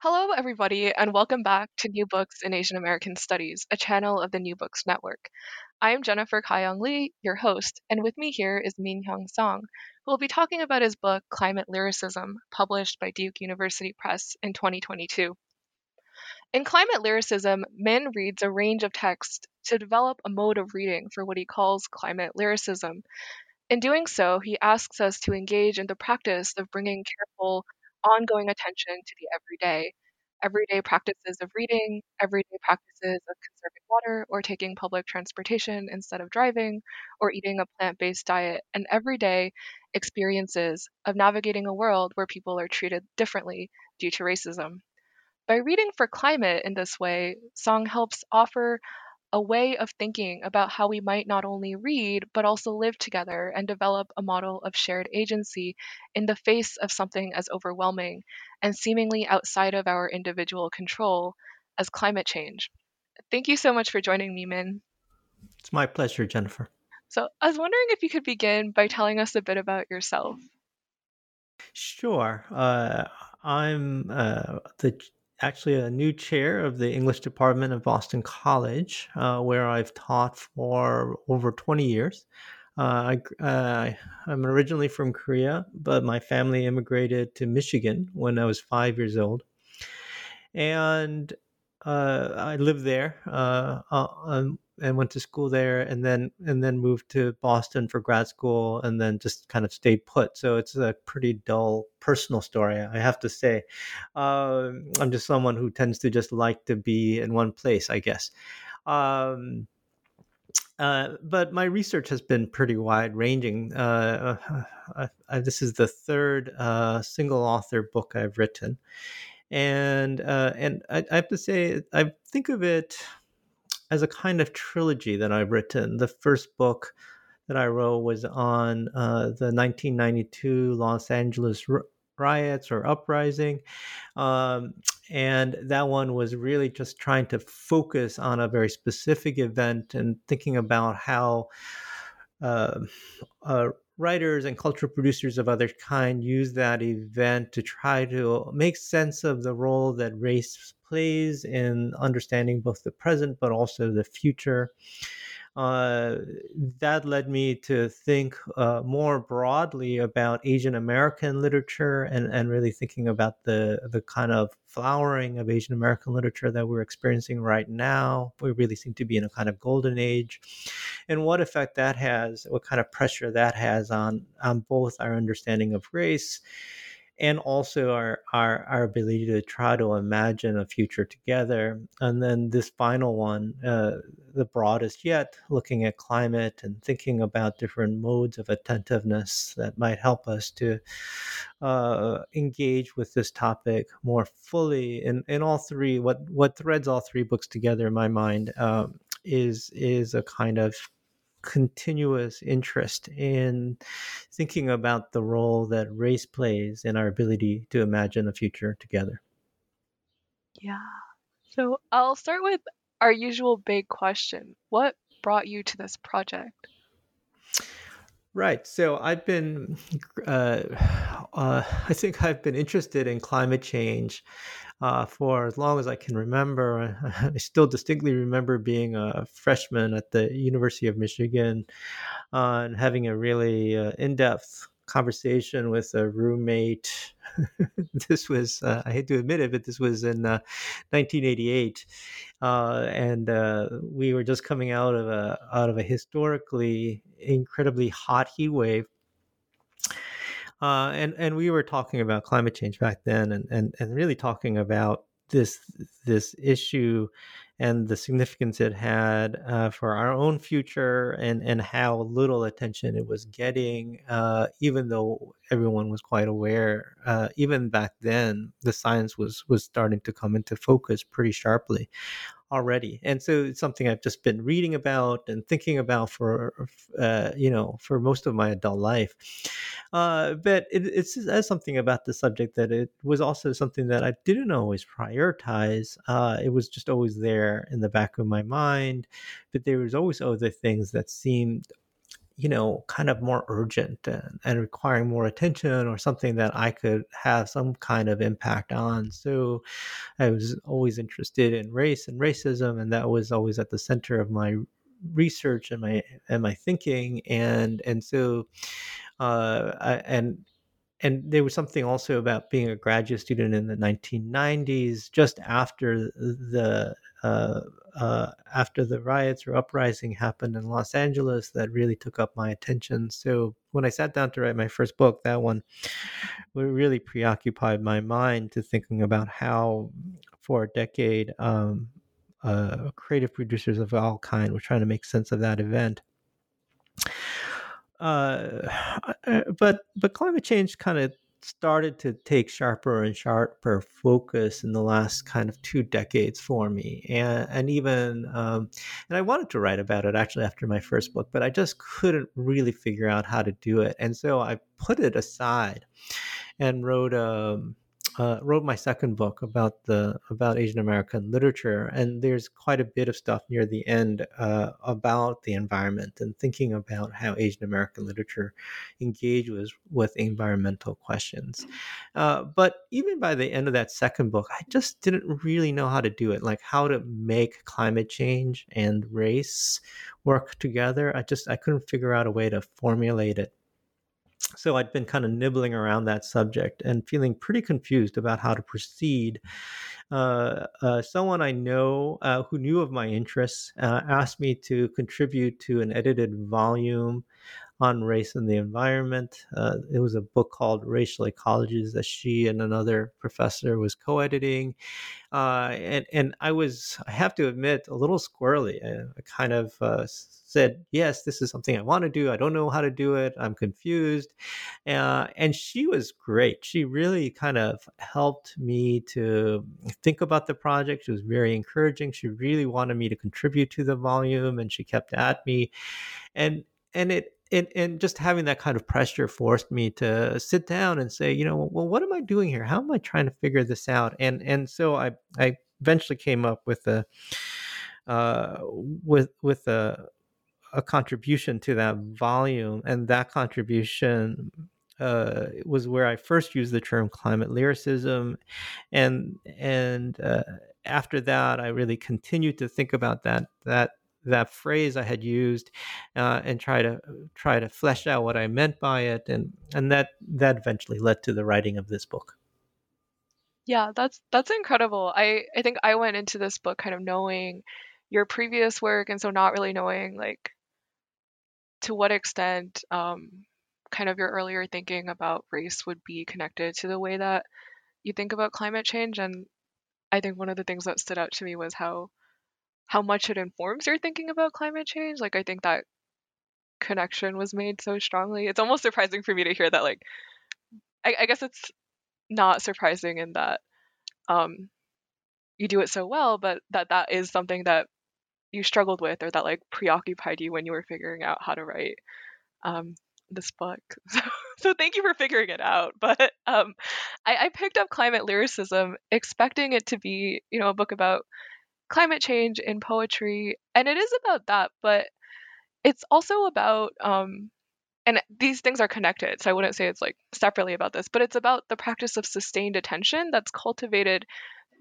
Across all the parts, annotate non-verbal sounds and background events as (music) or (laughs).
Hello, everybody, and welcome back to New Books in Asian American Studies, a channel of the New Books Network. I am Jennifer Kayong Lee, your host, and with me here is Min Hyung Song, who will be talking about his book Climate Lyricism, published by Duke University Press in 2022. In Climate Lyricism, Min reads a range of texts to develop a mode of reading for what he calls climate lyricism. In doing so, he asks us to engage in the practice of bringing careful ongoing attention to the everyday, everyday practices of reading, everyday practices of conserving water or taking public transportation instead of driving, or eating a plant based diet, and everyday experiences of navigating a world where people are treated differently due to racism. By reading for climate in this way, Song helps offer a way of thinking about how we might not only read, but also live together and develop a model of shared agency in the face of something as overwhelming and seemingly outside of our individual control as climate change. Thank you so much for joining me, Min. It's my pleasure, Jennifer. So, I was wondering if you could begin by telling us a bit about yourself. Sure. Uh, I'm uh, the actually a new chair of the English department of Boston College, uh, where I've taught for over 20 years. Uh, I, uh, I'm originally from Korea, but my family immigrated to Michigan when I was five years old. And uh, I lived there uh, uh, um, and went to school there, and then and then moved to Boston for grad school, and then just kind of stayed put. So it's a pretty dull personal story, I have to say. Uh, I'm just someone who tends to just like to be in one place, I guess. Um, uh, but my research has been pretty wide ranging. Uh, uh, this is the third uh, single author book I've written, and uh, and I, I, have to say I think of it as a kind of trilogy that I've written. The first book that I wrote was on uh, the 1992 Los Angeles riots or uprising. Um, and that one was really just trying to focus on a very specific event and thinking about how uh, uh, writers and cultural producers of other kind use that event to try to make sense of the role that race plays in understanding both the present but also the future. Uh, that led me to think uh, more broadly about Asian American literature and, and really thinking about the, the kind of flowering of Asian American literature that we're experiencing right now. We really seem to be in a kind of golden age, and what effect that has, what kind of pressure that has on, on both our understanding of race and also our, our our ability to try to imagine a future together. And then this final one, uh, the broadest yet, looking at climate and thinking about different modes of attentiveness that might help us to uh, engage with this topic more fully. And in all three, what what threads all three books together in my mind um, is is a kind of continuous interest in thinking about the role that race plays in our ability to imagine a future together. Yeah. So I'll start with our usual big question What brought you to this project? Right. So I've been, uh, (sighs) uh, (sighs) I think I've been interested in climate change uh, for as long as I can remember. (laughs) I still distinctly remember being a freshman at the University of Michigan uh, and having a really uh, in depth conversation with a roommate. (laughs) this was, uh, I hate to admit it, but this was in 1988. Uh, uh, and we were just coming out of a out of a historically incredibly hot heat wave uh, and and we were talking about climate change back then, and and and really talking about this this issue and the significance it had uh, for our own future and, and how little attention it was getting, uh, even though everyone was quite aware. Uh, even back then, the science was, was starting to come into focus pretty sharply already and so it's something i've just been reading about and thinking about for uh, you know for most of my adult life. Uh, but it, it says something about the subject that it was also something that i didn't always prioritize uh, it was just always there in the back of my mind but there was always other things that seemed you know, kind of more urgent and, and, requiring more attention or something that I could have some kind of impact on. So I was always interested in race and racism, and that was always at the center of my research and my and my thinking. And and so uh, I, and and there was something also about being a graduate student in the 1990s, just after the uh, uh, after the riots or uprising happened in Los Angeles, that really took up my attention. So when I sat down to write my first book, that one really preoccupied my mind to thinking about how, for a decade, um, uh, creative producers of all kind were trying to make sense of that event. Uh, (sighs) uh, but but climate change kind of started to take sharper and sharper focus in the last kind of two decades for me and and even um, and i wanted to write about it actually after my first book but i just couldn't really figure out how to do it and so i put it aside and wrote um, uh, wrote my second book about the about Asian American literature, and there's quite a bit of stuff near the end uh, about the environment and thinking about how Asian American literature engages with with environmental questions. Uh, but even by the end of that second book, I just didn't really know how to do it, like how to make climate change and race work together. I just I couldn't figure out a way to formulate it so I'd been kind of nibbling around that subject and feeling pretty confused about how to proceed. Uh, uh, someone I know uh, who knew of my interests uh, asked me to contribute to an edited volume on race and the environment. Uh, it was a book called Racial Ecologies that she and another professor was co-editing, uh, and and I was I have to admit a little squirrely. I, I kind of uh, said yes, this is something I want to do. I don't know how to do it. I'm confused, uh, and she was great. She really kind of helped me to think about the project. She was very encouraging. She really wanted me to contribute to the volume, and she kept at me, and and it and and just having that kind of pressure forced me to sit down and say, you know, well, what am I doing here? How am I trying to figure this out? And and so I I eventually came up with a uh, with with a a contribution to that volume, and that contribution uh, was where I first used the term climate lyricism, and and uh, after that, I really continued to think about that that that phrase I had used uh, and try to try to flesh out what I meant by it, and and that that eventually led to the writing of this book. Yeah, that's that's incredible. I I think I went into this book kind of knowing your previous work, and so not really knowing like to what extent um, kind of your earlier thinking about race would be connected to the way that you think about climate change. And I think one of the things that stood out to me was how how much it informs your thinking about climate change. Like I think that connection was made so strongly. It's almost surprising for me to hear that. Like, I, I guess it's not surprising in that um, you do it so well, but that that is something that you struggled with or that like preoccupied you when you were figuring out how to write um, this book. (laughs) So, so thank you for figuring it out. (laughs) But um, I, I picked up climate lyricism expecting it to be, you know, a book about climate change in poetry, and it is about that, but it's also about um, and these things are connected, so I wouldn't say it's like separately about this, but it's about the practice of sustained attention that's cultivated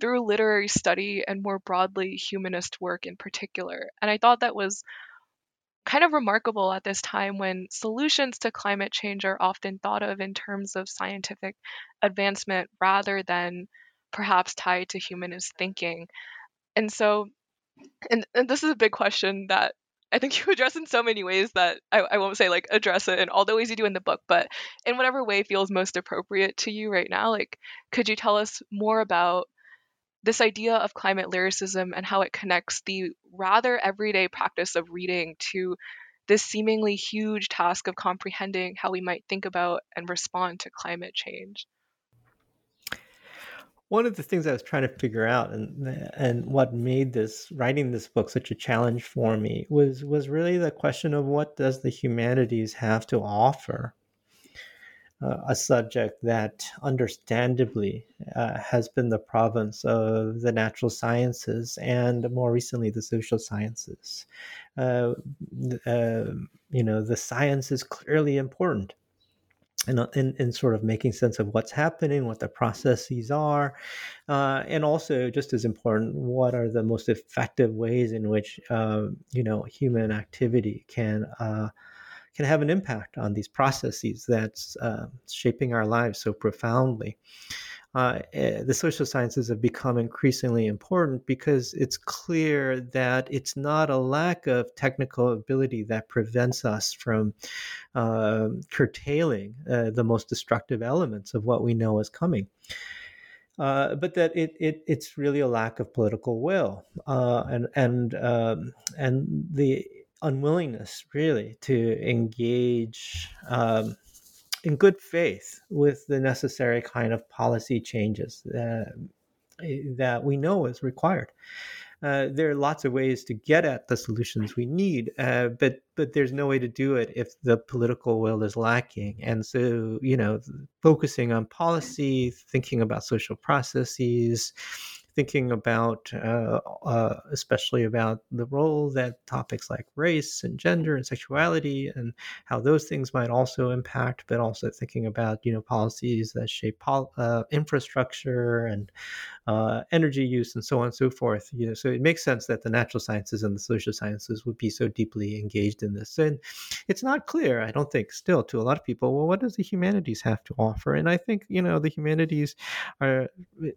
through literary study and more broadly humanist work in particular. And I thought that was kind of remarkable at this time when solutions to climate change are often thought of in terms of scientific advancement rather than perhaps tied to humanist thinking. And so, and, and this is a big question that I think (laughs) you address in so many ways that I, I won't say like address it in all the ways you do in the book, but in whatever way feels most appropriate to you right now. Like, could you tell us more about this idea of climate lyricism and how it connects the rather everyday practice of reading to this seemingly huge task of comprehending how we might think about and respond to climate change. One of the things I was trying to figure out and and what made this writing this book such a challenge for me was was really the question of what does the humanities have to offer uh, a subject that understandably uh, has been the province of the natural sciences and more recently the social sciences. Uh, uh you know, the science is clearly important. In, in, in, sort of making sense of what's happening, what the processes are, uh, and also just as important, what are the most effective ways in which uh, you know human activity can uh, can have an impact on these processes that's uh, shaping our lives so profoundly. Uh, eh, the social sciences have become increasingly important because it's clear that it's not a lack of technical ability that prevents us from uh, curtailing uh, the most destructive elements of what we know is coming. Uh, but that it, it it's really a lack of political will uh, and and um, and the unwillingness really to engage um, in good faith with the necessary kind of policy changes that, that we know is required. Uh, there are lots of ways to get at the solutions we need, uh, but but there's no way to do it if the political will is lacking. And so, you know, focusing on policy, thinking about social processes, thinking about, uh, uh, especially about the role that topics like race and gender and sexuality and how those things might also impact, but also thinking about you know policies that shape pol- uh, infrastructure and uh, energy use and so on and so forth. You know, so it makes sense that the natural sciences and the social sciences would be so deeply engaged in this. And it's not clear, I don't think, still to a lot of people. Well, what does the humanities have to offer? And I think you know the humanities are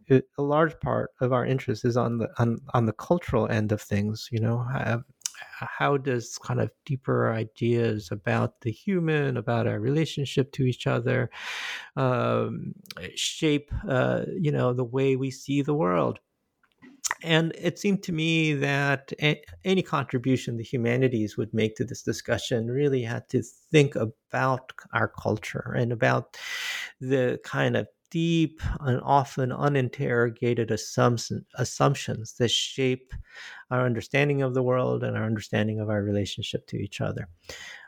a large part of our interest is on the on, on the cultural end of things. You know, have, how does kind of deeper ideas about the human, about our relationship to each other, um, shape, uh, you know, the way we see the world? And it seemed to me that a- any contribution the humanities would make to this discussion really had to think about our culture and about the kind of deep and often uninterrogated assumption, assumptions that shape our understanding of the world and our understanding of our relationship to each other.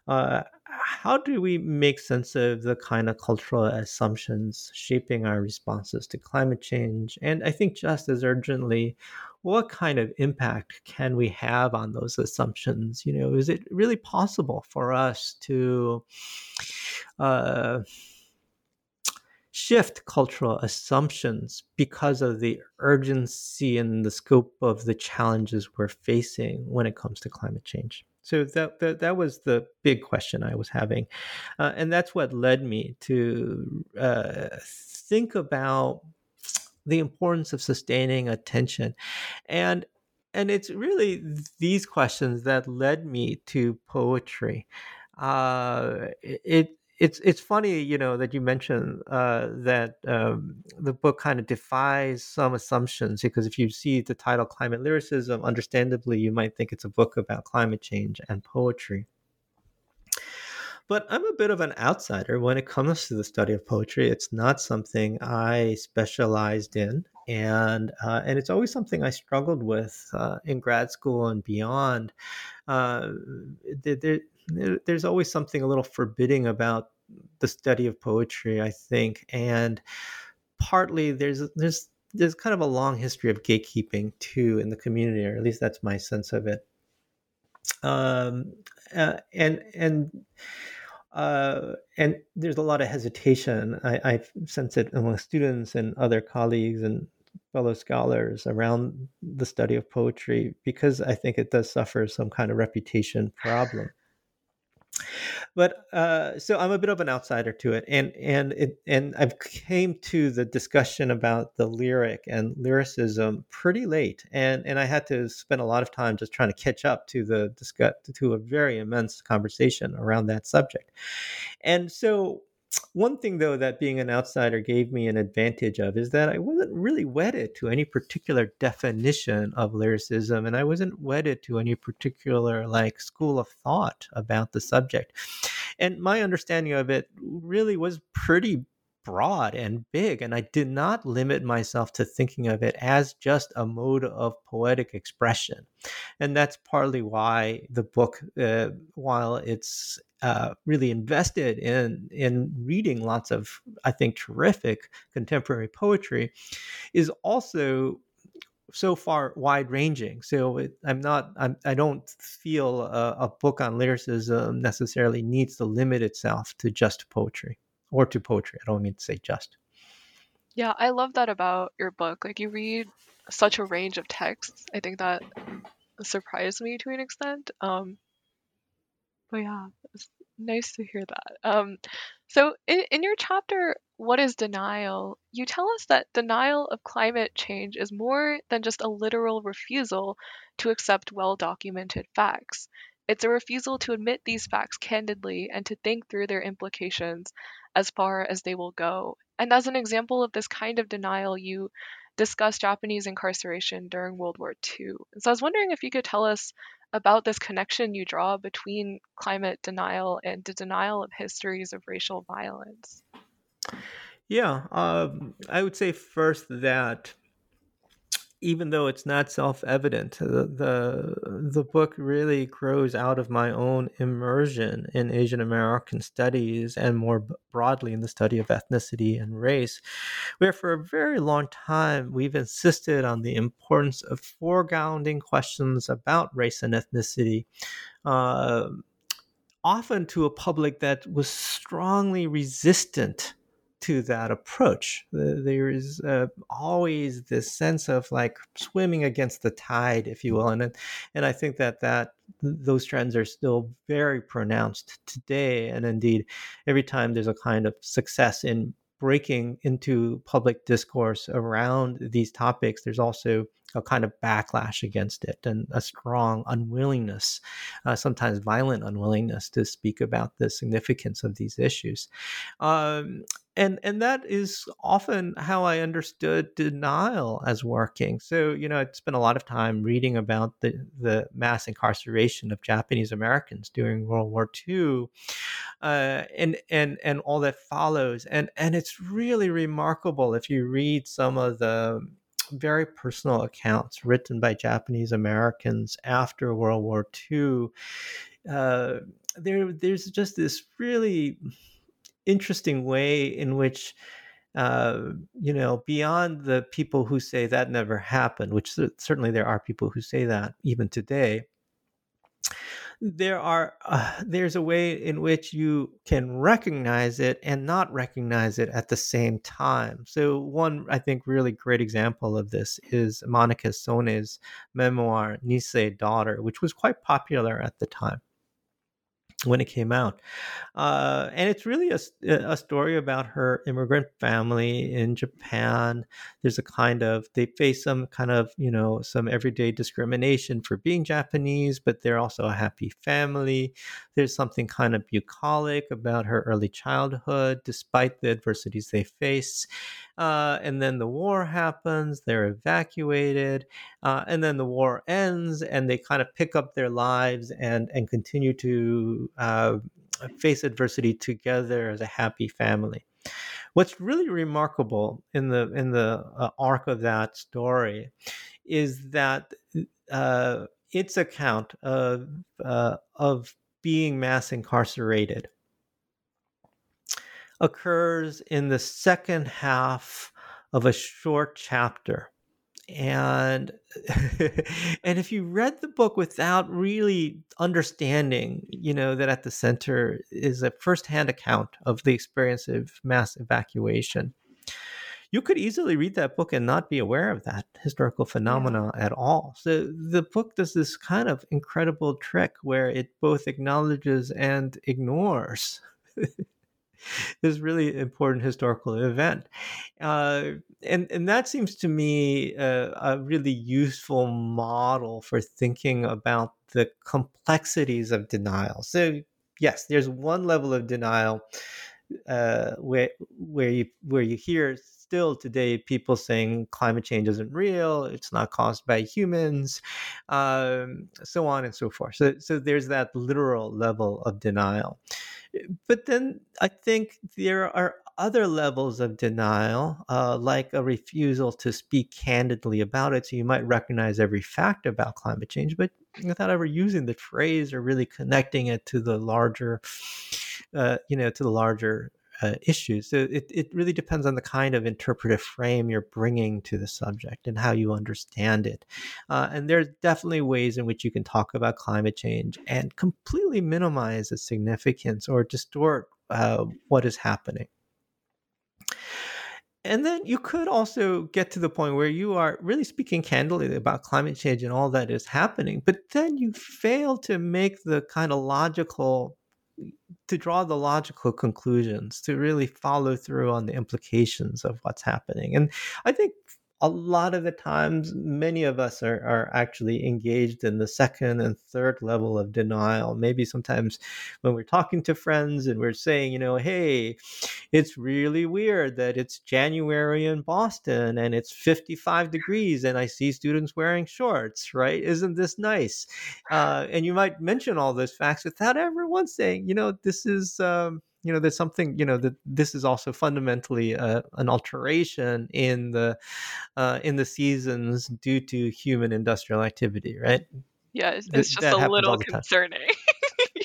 Uh, how do we make sense of the kind of cultural assumptions shaping our responses to climate change? And I think just as urgently, what kind of impact can we have on those assumptions? You know, is it really possible for us to uh, shift cultural assumptions because of the urgency and the scope of the challenges we're facing when it comes to climate change. So that that, that was the big question I was having, uh, and that's what led me to uh, think about the importance of sustaining attention, and and it's really these questions that led me to poetry. Uh, it it's it's funny, you know, that you mentioned uh, that um, the book kind of defies some assumptions because if you see the title "Climate Lyricism," understandably, you might think it's a book about climate change and poetry. But I'm a bit of an outsider when it comes to the study of poetry. It's not something I specialized in, and uh, and it's always something I struggled with uh, in grad school and beyond. Uh, there, there's always something a little forbidding about the study of poetry, I think, and partly there's there's there's kind of a long history of gatekeeping too in the community, or at least that's my sense of it. Um, uh, and and uh, and there's a lot of hesitation. I, I sense it among students and other colleagues and fellow scholars around the study of poetry because I think it does suffer some kind of reputation problem but uh, so I'm a bit of an outsider to it, and and it and I've came to the discussion about the lyric and lyricism pretty late, and and I had to spend a lot of time just trying to catch up to the discuss to a very immense conversation around that subject, and so one thing, though, that being an outsider gave me an advantage of is that I wasn't really wedded to any particular definition of lyricism, and I wasn't wedded to any particular like school of thought about the subject. And my understanding of it really was pretty broad and big, and I did not limit myself to thinking of it as just a mode of poetic expression. And that's partly why the book, uh, while it's uh, really invested in in reading lots of, I think, terrific contemporary poetry, is also so far wide ranging. So it, I'm not, I'm, I do not feel a, a book on lyricism necessarily needs to limit itself to just poetry or to poetry. I don't mean to say just. Yeah, I love that about your book. Like you read such a range of texts. I think that surprised me to an extent. Um, but yeah, it's nice to hear that. Um, so in, in your chapter, What is Denial? You tell us that denial of climate change is more than just a literal refusal to accept well documented facts. It's a refusal to admit these facts candidly and to think through their implications as far as they will go. And as an example of this kind of denial, you discuss Japanese incarceration during World War II. so I was wondering if you could tell us about this connection you draw between climate denial and the denial of histories of racial violence. Yeah, um, I would say first that even though it's not self-evident the, the, the book really grows out of my own immersion in asian american studies and more broadly in the study of ethnicity and race where for a very long time we've insisted on the importance of foregrounding questions about race and ethnicity uh, often to a public that was strongly resistant to that approach. There is uh, always this sense of like swimming against the tide, if you will, and and I think that that those trends are still very pronounced today. And indeed, every time there's a kind of success in breaking into public discourse around these topics, there's also a kind of backlash against it and a strong unwillingness, uh, sometimes violent unwillingness to speak about the significance of these issues. Um, and and that is often how I understood denial as working. So you know, I spent a lot of time reading about the the mass incarceration of Japanese Americans during World War II, uh, and and and all that follows. And and it's really remarkable if you read some of the very personal accounts written by Japanese Americans after World War II. Uh, there, there's just this really interesting way in which uh, you know, beyond the people who say that never happened, which certainly there are people who say that even today, there are uh, there's a way in which you can recognize it and not recognize it at the same time. So one I think really great example of this is Monica Sone's memoir Nisei Daughter, which was quite popular at the time when it came out. Uh, and it's really a, a story about her immigrant family in Japan. There's a kind of, they face some kind of, you know, some everyday discrimination for being Japanese, but they're also a happy family. There's something kind of bucolic about her early childhood, despite the adversities they face. Uh, and then the war happens, they're evacuated, uh, and then the war ends, and they kind of pick up their lives and and continue to uh, face adversity together as a happy family. What's really remarkable in the in the uh, arc of that story is that uh, its account of uh, of being mass incarcerated occurs in the second half of a short chapter and (laughs) and if you read the book without really understanding you know that at the center is a firsthand account of the experience of mass evacuation you could easily read that book and not be aware of that historical phenomena yeah. at all so the book does this kind of incredible trick where it both acknowledges and ignores (laughs) (laughs) this really important historical event. Uh, and, and that seems to me a, a really useful model for thinking about the complexities of denial. So, yes, there's one level of denial uh, where where you where you hear still today people saying climate change isn't real, it's not caused by humans, um, so on and so forth. So so there's that literal level of denial. But then I think there are other levels of denial, uh, like a refusal to speak candidly about it. So you might recognize every fact about climate change, but without ever using the phrase or really connecting it to the larger, uh, you know, to the larger uh, issues. So it, it really depends on the kind of interpretive frame you're bringing to the subject and how you understand it. Uh, and there's definitely ways in which you can talk about climate change and completely minimize its significance or distort uh, what is happening. And then you could also get to the point where you are really speaking candidly about climate change and all that is happening, but then you fail to make the kind of logical, to draw the logical conclusions, to really follow through on the implications of what's happening. And I think a lot of the times, many of us are, are actually engaged in the second and third level of denial. Maybe sometimes when we're talking to friends and we're saying, you know, hey, it's really weird that it's January in Boston and it's 55 degrees and I see students wearing shorts, right? Isn't this nice? (laughs) Uh, and you might mention all those facts without ever once saying, you know, this is. Um, you know there's something you know that this is also fundamentally uh, an alteration in the uh, in the seasons due to human industrial activity right? Yeah it's, it's just a little concerning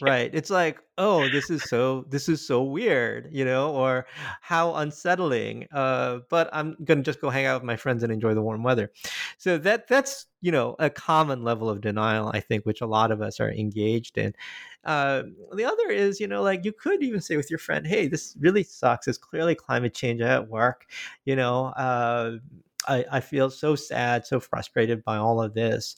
right it's like oh this is so this is so weird you know or how unsettling uh but i'm gonna just go hang out with my friends and enjoy the warm weather. So that that's you know a common level of denial i think which a lot of us are engaged in. Uh, the other is you know like you could even say with your friend hey this really sucks it's clearly climate change at work you know uh, I, I feel so sad so frustrated by all of this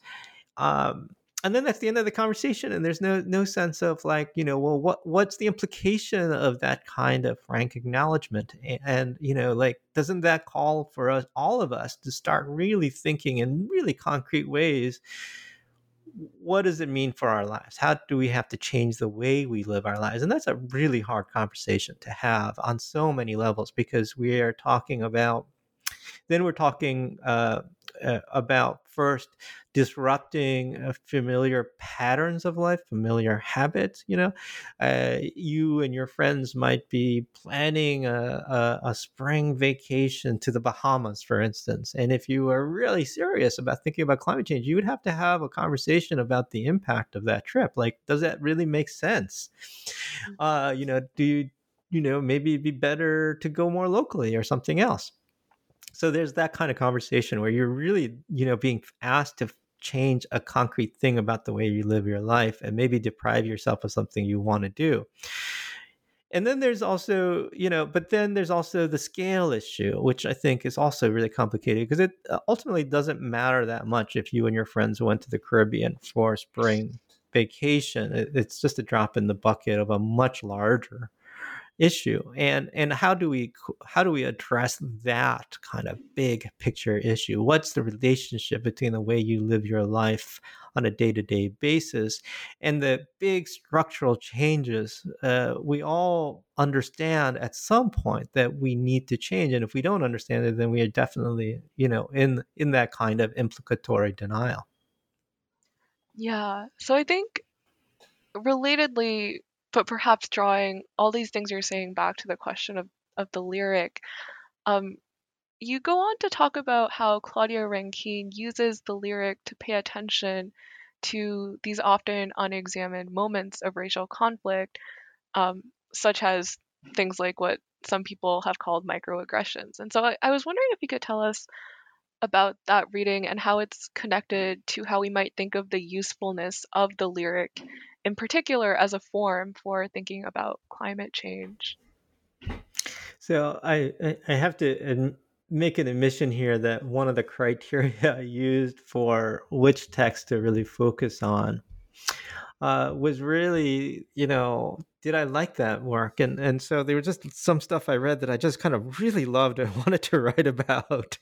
um, and then that's the end of the conversation and there's no no sense of like you know well what what's the implication of that kind of frank acknowledgement? And, and, you know like doesn't that call for us all of us to start really thinking in really concrete ways what does it mean for our lives? How do we have to change the way we live our lives? And that's a really hard conversation to have on so many levels because we are talking about then we're talking uh, uh, about first disrupting uh, familiar patterns of life, familiar habits. You know, uh, you and your friends might be planning a, a, a, spring vacation to the Bahamas, for instance. And if you are really serious about thinking about climate change, you would have to have a conversation about the impact of that trip. Like, does that really make sense? Mm. Uh, you know, do you, you know, maybe it'd be better to go more locally or something else so there's that kind of conversation where you're really you know being asked to change a concrete thing about the way you live your life and maybe deprive yourself of something you want to do. And then there's also you know but then there's also the scale issue which i think is also really complicated because it uh, ultimately doesn't matter that much if you and your friends went to the caribbean for spring vacation. It's just a drop in the bucket of a much larger issue and and how do we how do we address that kind of big picture issue? What's the relationship between the way you live your life on a day-to-day basis and the big structural changes uh, we all understand at some point that we need to change and if we don't understand it then we are definitely you know in in that kind of implicatory denial. Yeah so i think relatedly but perhaps drawing all these things you're saying back to the question of, of the lyric, um, you go on to talk about how Claudia Rankine uses the lyric to pay attention to these often unexamined moments of racial conflict, um, such as things like what some people have called microaggressions. And so I, I was wondering if you could tell us about that reading and how it's connected to how we might think of the usefulness of the lyric in particular as a form for thinking about climate change. So I I have to make an admission here that one of the (laughs) criteria I used for which text to really focus on uh, was really, you know, did I like that work? And and so there was just some stuff I read that I just kind of really loved and (laughs) wanted to write about.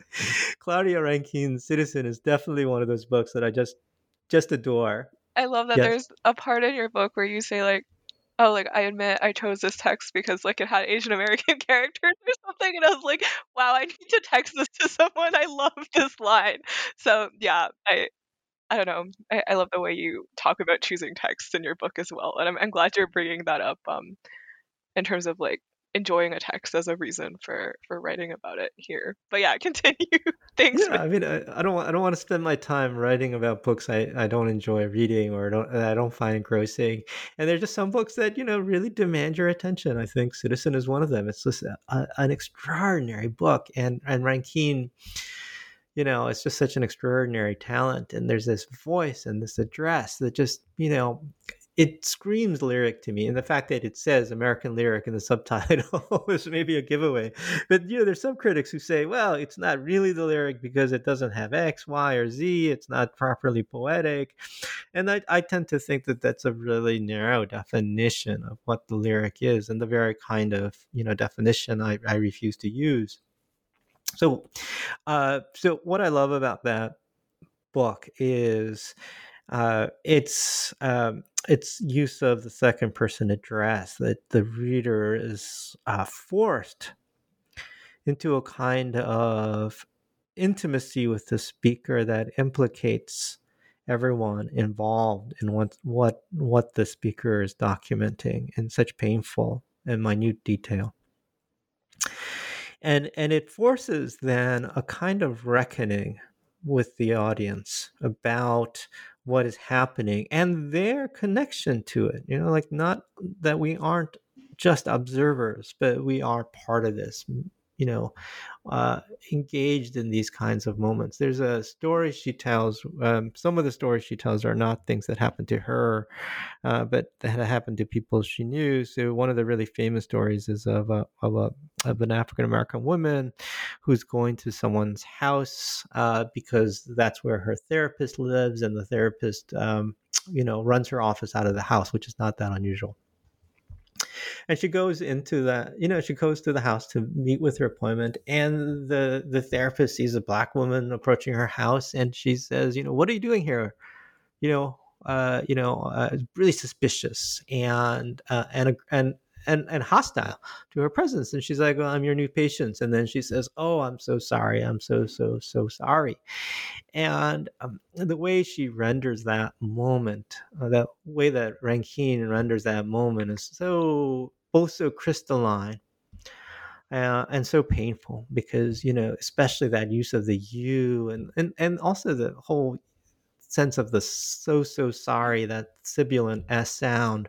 (laughs) Claudia Rankine's Citizen is definitely one of those books that I just just adore. I love that yes. there's a part in your book where you say like oh, like I admit I chose this text because like it had Asian American (laughs) characters or something, and I was like, wow, I need to text this to someone. I love this line. So yeah, I I don't know. I, I love the way you talk about choosing texts in your book as well, and I'm I'm glad you're bringing that up. Um, in terms of like enjoying a text as a reason for for writing about it here. But yeah, (laughs) continue. Thanks. Yeah, I mean, I, I don't I don't want to spend my time writing about books I, I don't enjoy reading or don't I don't find engrossing. And there's just some books that you know really demand your attention. I think Citizen is one of them. It's just a, an extraordinary book, and and Rankine you know, it's just such an extraordinary talent. And there's this voice and this address that just, you know, it screams lyric to me and the fact that it says american lyric in the subtitle (laughs) is maybe a giveaway. But you know there's some critics who say well it's not really the lyric because it doesn't have x y or z it's not properly poetic. And i, I tend to think that that's a really narrow definition of what the lyric is and the very kind of you know definition i, I refuse to use. So uh, so what i love about that book is uh, it's um, its use of the second person address that the reader is uh, forced into a kind of intimacy with the speaker that implicates everyone involved in what what what the speaker is documenting in such painful and minute detail. And and it forces then a kind of reckoning with the audience about what is happening and their connection to it. You know, like not that we aren't just observers, but we are part of this you know, uh, engaged in these kinds of moments. There's a story she tells. Um, some of the stories she tells are not things that happened to her, uh, but that happened to people she knew. So one of the really famous stories is of a of a of an African American woman who's going to someone's house uh, because that's where her therapist lives, and the therapist, um, you know, runs her office out of the house, which is not that unusual and she goes into the you know she goes to the house to meet with her appointment and the the therapist sees a black woman approaching her house and she says you know what are you doing here? You know uh, you know uh, really suspicious and uh, and and and, and hostile to her presence. And she's like, well, I'm your new patient. And then she says, Oh, I'm so sorry. I'm so, so, so sorry. And um, the way she renders that moment, uh, that way that Rankine renders that moment is so, both so crystalline uh, and so painful because, you know, especially that use of the you and, and, and also the whole sense of the so, so sorry, that sibilant S sound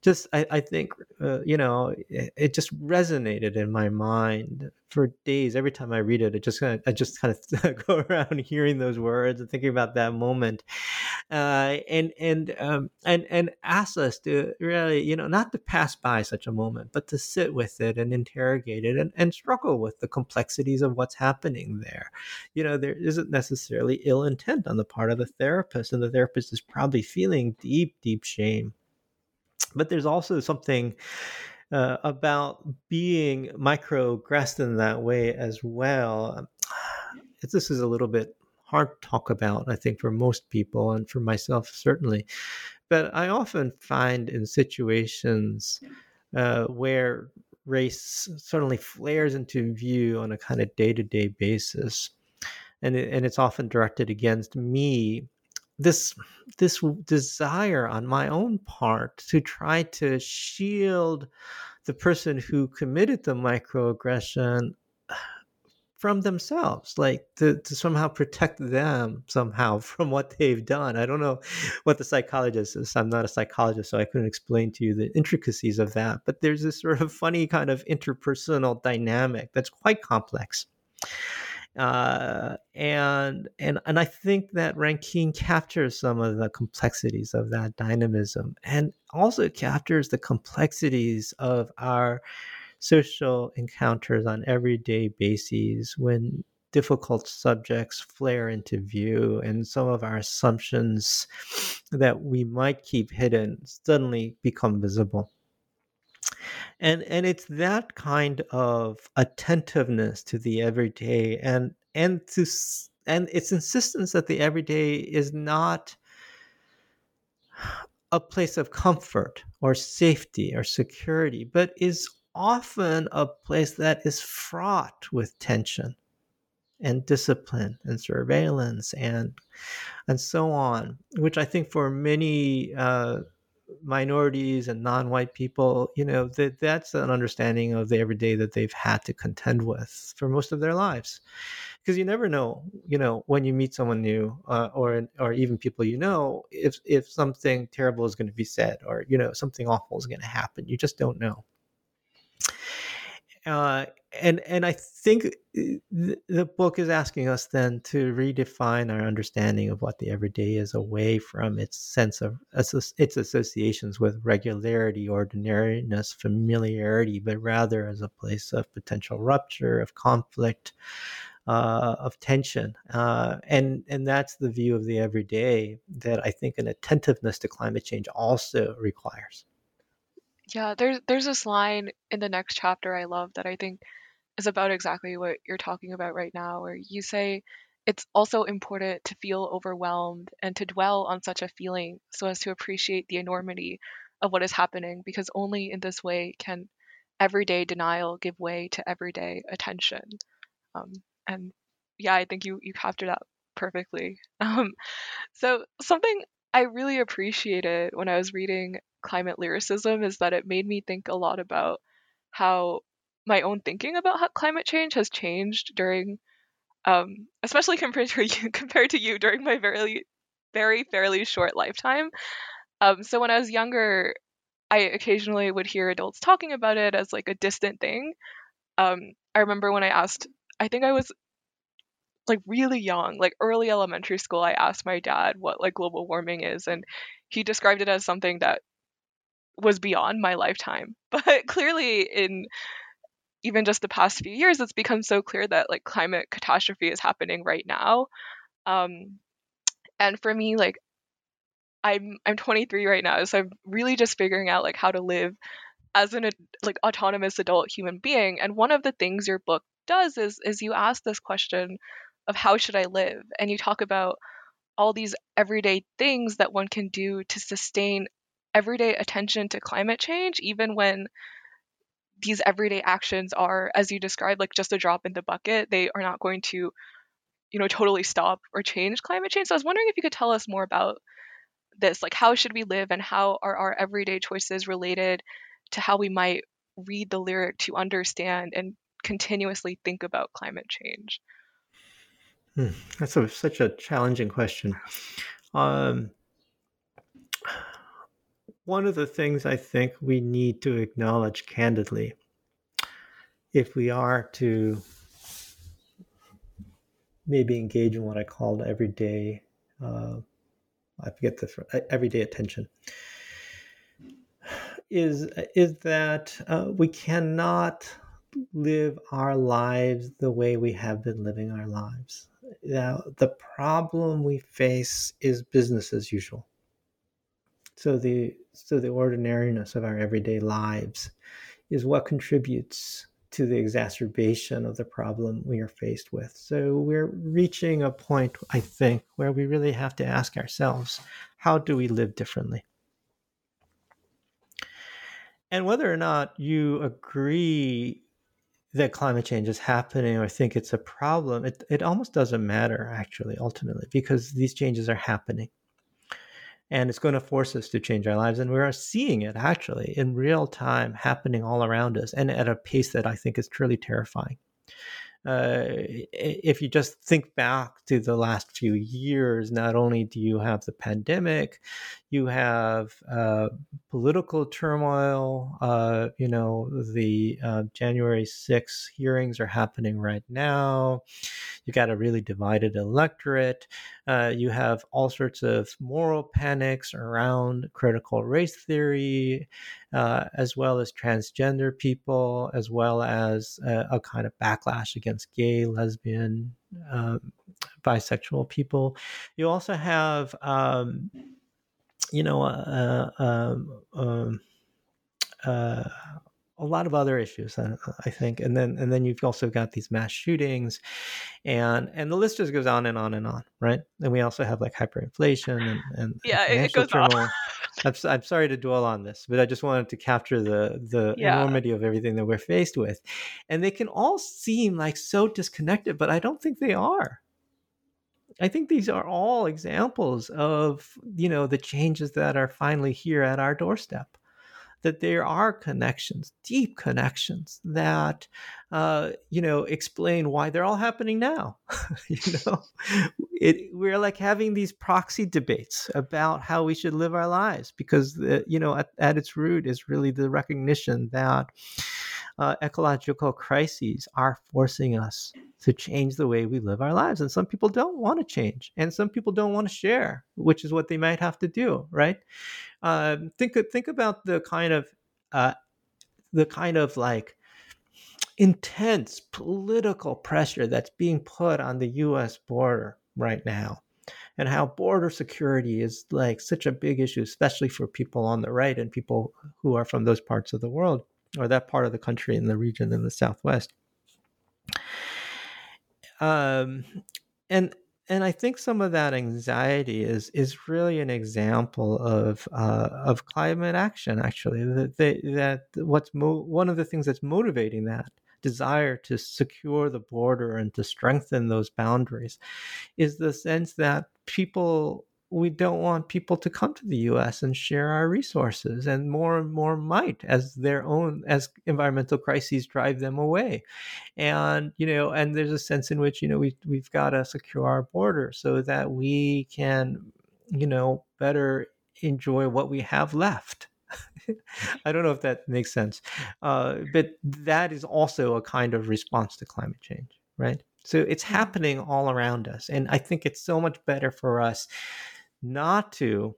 just I, I think uh, you know it, it, just resonated in my mind for days. Every time I read it, it just kind of I just kind of (laughs) go around hearing those words and thinking about that moment, uh, and and um, and and ask us to really you know not to pass by such a moment, but to sit with it and interrogate it and, and struggle with the complexities of what's happening there. You know, there isn't necessarily ill intent on the part of the therapist, and the therapist is probably feeling deep, deep shame but there's also something uh, about being microaggressed in that way as well. (sighs) This is a little bit hard to talk about, I think, for most people and for myself, certainly. But I often find in situations uh, where race suddenly flares into view on a kind of day to day basis, and, it, and it's often directed against me this this desire on my own part to try to shield the person who committed the microaggression from themselves like to, to somehow protect them somehow (laughs) from what they've done. I don't know what the psychologist is. I'm not a psychologist so i couldn't explain to you the intricacies of that but there's this sort of funny kind of interpersonal dynamic that's quite complex uh, and and and I think that Rankine captures some of the complexities of that dynamism, and also captures the complexities of our social encounters on everyday bases when difficult subjects flare into view and some of our assumptions that we might keep hidden suddenly become visible and and it's that kind of attentiveness to the everyday and and to and its insistence that the everyday is not a place of comfort or safety or security, but is often a place that is fraught with tension and discipline and surveillance and and so on, which I think for many uh, minorities and non-white people, you know, that that's an understanding of the everyday that they've had to contend with for most of their lives. Because you never know, you know, when you meet someone new, uh, or or even people you know, if if something terrible is going to be said, or you know, something awful is going to happen. You just don't know. Uh, and and I think uh, the book is asking us then to redefine our understanding of what the everyday is away from its sense of its associations with regularity, ordinariness, familiarity, but rather as a place of potential rupture, of conflict, uh, of tension, uh, and and that's the view of the everyday that I think an attentiveness to climate change also requires. Yeah, there's there's this line in the next chapter I love that I think is about exactly what you're talking about right now, where you say it's also important to feel overwhelmed and to dwell on such a feeling so as to appreciate the enormity of what is happening, because only in this way can everyday denial give way to everyday attention. Um, and yeah, I think you you captured that perfectly. (laughs) Um, so something I really appreciated when I was reading climate lyricism is that it made me think a lot about how my own thinking about how climate change has changed during um, especially (laughs) compared to you compared to you during my very very fairly short lifetime. Um, so when i was younger i occasionally would hear adults talking about it as like a distant thing. Um, i remember when i asked i think i was like really young like early elementary school i asked my dad what like global warming is and he described it as something that was beyond my lifetime. (laughs) But clearly, in even just the past few years, it's become so clear that like climate catastrophe is happening right now. Um, and for me, like I'm I'm 23 right now, so I'm really just figuring out like how to live as an like autonomous adult human being. And one of the things your book does is is you ask this question of how should I live, and you talk about all these everyday things that one can do to sustain everyday attention to climate change, even when these everyday actions are, as you described, like just a drop in the bucket. They are not going to, you know, totally stop or change climate change. So I was wondering if you could tell us more about this. Like, how should we live and how are our everyday choices related to how we might read the lyric to understand and continuously think about climate change? Hmm, that's a, such a challenging question. Um, one of the things I think we need to acknowledge candidly, if we are to maybe engage in what I call everyday, uh, I forget the everyday attention, is is that uh, we cannot live our lives the way we have been living our lives. Now, the problem we face is business as usual. So the so the ordinariness of our everyday lives is what contributes to the exacerbation of the problem we are faced with. So we're reaching a point, I think, where we really have to ask ourselves, how do we live differently? And whether or not you agree that climate change is happening or think it's a problem, it, it almost doesn't matter, actually, ultimately, because these changes are happening and it's going to force us to change our lives and we are seeing it actually in real time happening all around us and at a pace that i think is truly terrifying. Uh, if you just think back to the last few years, not only do you have the pandemic, you have uh, political turmoil. Uh, you know, the uh, January 6th hearings are happening right now. You got a really divided electorate. Uh, you have all sorts of moral panics around critical race theory, uh, as well as transgender people, as well as a, a kind of backlash against gay, lesbian, um, bisexual people. You also have, um, you know, uh, um, um uh, a lot of other issues, uh, I think, and then and then you've also got these mass shootings, and and the list just goes on and on and on, right? And we also have like hyperinflation and and yeah, it goes turmoil. on. I'm, I'm sorry to dwell on this, but I just wanted to capture the the (laughs) Yeah. enormity of everything that we're faced with, and they can all seem like so disconnected, but I don't think they are. I think these are all examples of you know the changes that are finally here at our doorstep. That there are connections, deep connections that uh, you know explain why they're all happening now. (laughs) you know, it, we're like having these proxy debates about how we should live our lives because the, you know at, at its root is really the recognition that uh, ecological crises are forcing us to change the way we live our lives and some people don't want to change and some people don't want to share which is what they might have to do right um, think think about the kind of uh, the kind of like intense political pressure that's being put on the U.S. border right now, and how border security is like such a big issue, especially for people on the right and people who are from those parts of the world or that part of the country in the region in the Southwest. Um, and and I think some of that anxiety is is really an example of uh, of climate action. Actually, that they, that what's mo- one of the things that's motivating that desire to secure the border and to strengthen those boundaries is the sense that people we don't want people to come to the US and share our resources and more and more might as their own as environmental crises drive them away. And you know and there's a sense in which you know we we've got to secure our border so that we can you know better enjoy what we have left. (laughs) I don't know if that makes sense, uh, but that is also a kind of response to climate change, right? So it's happening all around us, and I think it's so much better for us not to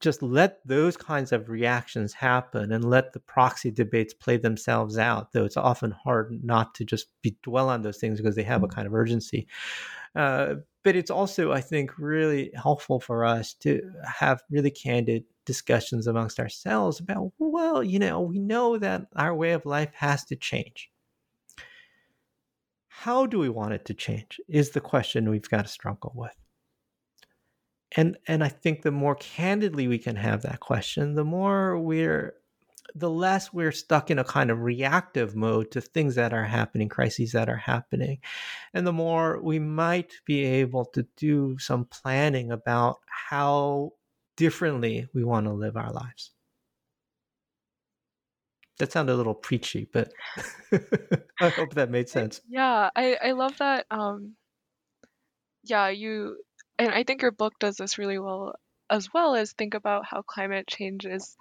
just let those kinds of reactions happen and let the proxy debates play themselves out though it's often hard not to just be dwell on those things because they have a kind of urgency. Uh, but it's also i think really helpful for us to have really candid discussions amongst ourselves about well you know we know that our way of life has to change. How do we want it to change is the question we've got to struggle with and and i think the more candidly we can have that question the more we're the less we're stuck in a kind of reactive mode to things that are happening crises that are happening and the more we might be able to do some planning about how differently we want to live our lives that sounded a little preachy but (laughs) i hope that made sense Yeah, I I love that. Um, yeah, you and I think your book does this really well as well as think about how climate change is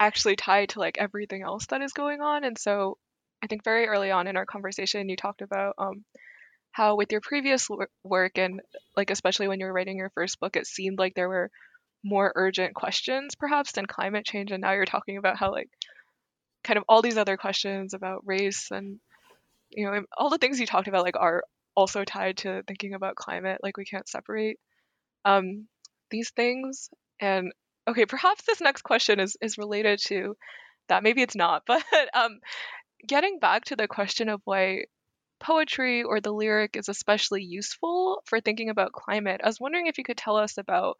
actually tied to like everything else that is going on. And so I think very early on in our conversation, you talked about um, how with your previous work and like especially when you were writing your first book, it seemed like there were more urgent questions perhaps than climate change. And now you're talking about how like kind of all these other questions about race and you know all the things you talked about like are also tied to thinking about climate like we can't separate um these things. And okay perhaps this next question is is related to that. Maybe it's not (laughs) but um getting back to the question of why poetry or the lyric is especially useful for thinking about climate i was wondering if you could tell us about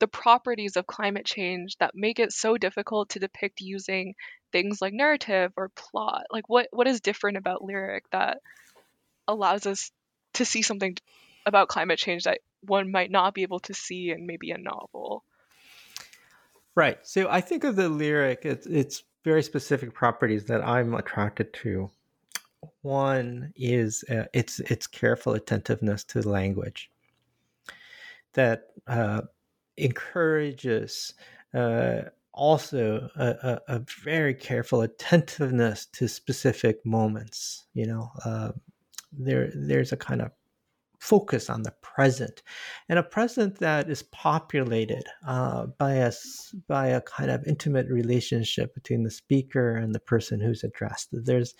the properties of climate change that make it so difficult to depict using things like narrative or plot. Like what what is different about lyric that allows us to see something about climate change that one might not be able to see in maybe a novel right so i think of the lyric it's, it's very specific properties that i'm attracted to one is uh, its its careful attentiveness to language that uh, encourages uh, also a, a, a, very careful attentiveness to specific moments. You know, uh, there there's a kind of focus on the present and a present that is populated uh, by a by a kind of intimate relationship between the speaker and the person who's addressed. There's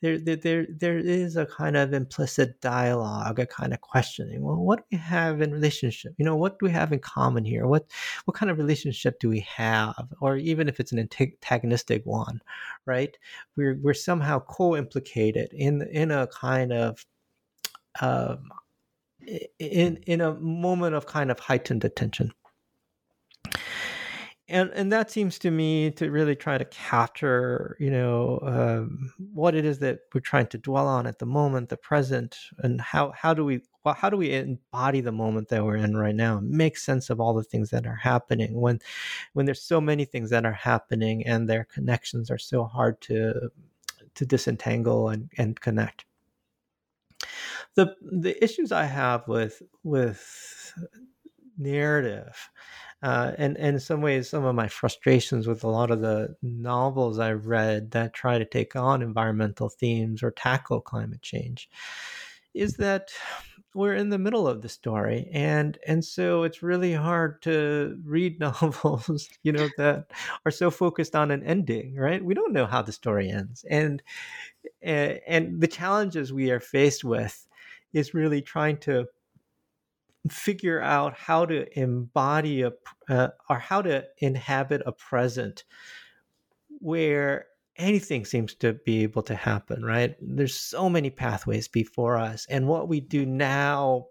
there there there is a kind of implicit dialogue a kind of questioning. Well what do we have in relationship? You know what do we have in common here? What what kind of relationship do we have? Or even if it's an antagonistic one right? We're we're somehow co-implicated in in a kind of um, in in a moment of kind of heightened attention. And and that seems to me to really try to capture you know um, what it is that we're trying to dwell on at the moment the present and how how do we well, how do we embody the moment that we're in right now make sense of all the things that are happening when when there's so many things that are happening and their connections are so hard to to disentangle and, and connect the the issues i have with with narrative uh, and, and in some ways, some of my frustrations with a lot of the novels I've read that try to take on environmental themes or tackle climate change is that we're in the middle of the story and and so it's really hard to read (laughs) novels you know that are so focused on an ending right? We don't know how the story ends and and the challenges we are faced with is really trying to figure out how to embody a uh, or how to inhabit a present where anything seems to be able to happen right? There's so many pathways before us and what we do now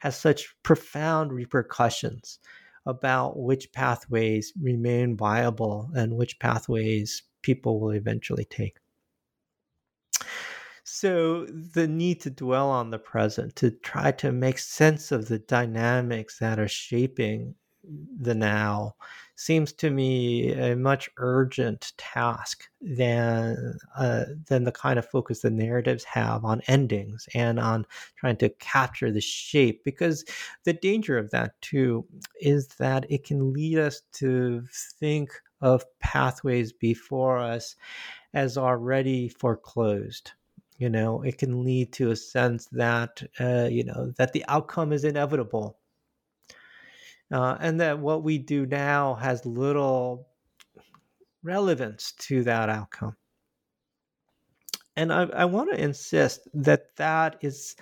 has such profound repercussions about which pathways remain viable and which pathways people will eventually take so the need to dwell on the present, to try to make sense of the dynamics that are shaping the now seems to me a much urgent task than uh, than the kind of focus the narratives have on endings and on trying to capture the shape because the danger of that too is that it can lead us to think of pathways before us as already foreclosed you know it can lead to a sense that uh, you know that the outcome is inevitable. Uh, and that what we do now has little relevance to that outcome. And i, I want to insist that that is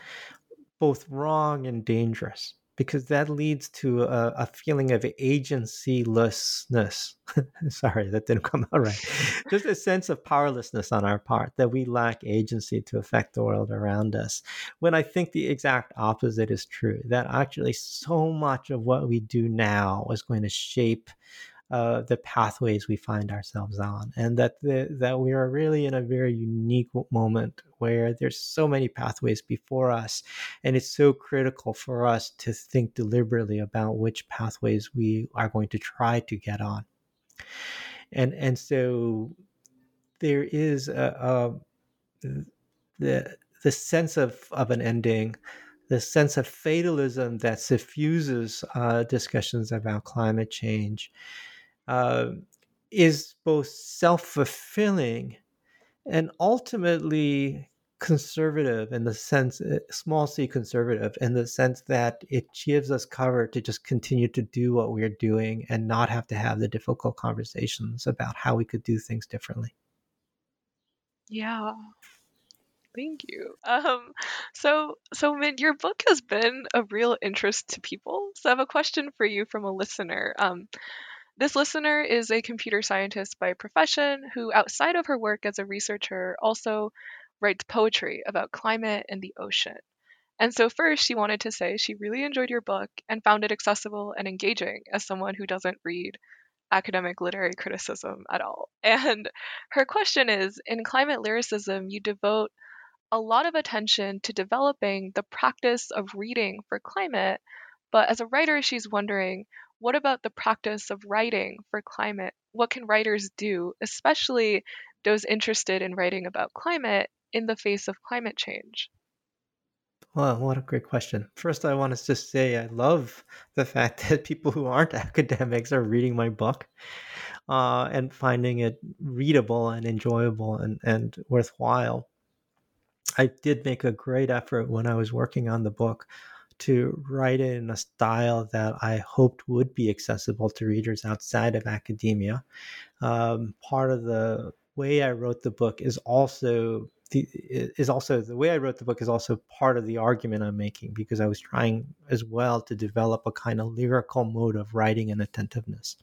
both wrong and dangerous because that leads to a, a feeling of agencylessness. (laughs) Sorry, that didn't come out right. Just a sense of powerlessness on our part that we lack agency to affect the world around us. When I think the exact opposite is true, that actually so much of what we do now is going to shape uh, the pathways we find ourselves on, and that the, that we are really in a very unique moment where there's so many pathways before us, and it's so critical for us to think deliberately about which pathways we are going to try to get on, and and so there is a, a the the sense of of an ending the sense of fatalism that suffuses uh, discussions about climate change uh, is both self fulfilling and ultimately conservative in the sense, uh, small c conservative, in the sense that it gives us cover to just continue to do what we're doing and not have to have the difficult conversations about how we could do things differently. Yeah. Thank you. Um, so, so Min, your book has been a real interest to people. So I have a question for you from a listener. Um, this listener is a computer scientist by profession who, outside of her work as a researcher, also writes poetry about climate and the ocean. And so, first, she wanted to say she really enjoyed your book and found it accessible and engaging as someone who doesn't read academic literary criticism at all. (laughs) And her question is In climate lyricism, you devote a lot of attention to developing the practice of reading for climate. But as a writer, she's wondering what about the practice of writing for climate? What can writers do, especially those interested in writing about climate in the face of climate change? Well, what a great question. First, I want to just say I love the fact (laughs) that people who aren't (laughs) academics are reading my book uh, and finding it readable and enjoyable and, and worthwhile. I did make a great effort when I was working on the book to write it in a style that I hoped would be accessible to readers outside of academia. Um, part of the way I wrote the book is also the, is also the way I wrote the book is also part of the argument I'm making because I was trying as well to develop a kind of lyrical mode of writing and attentiveness.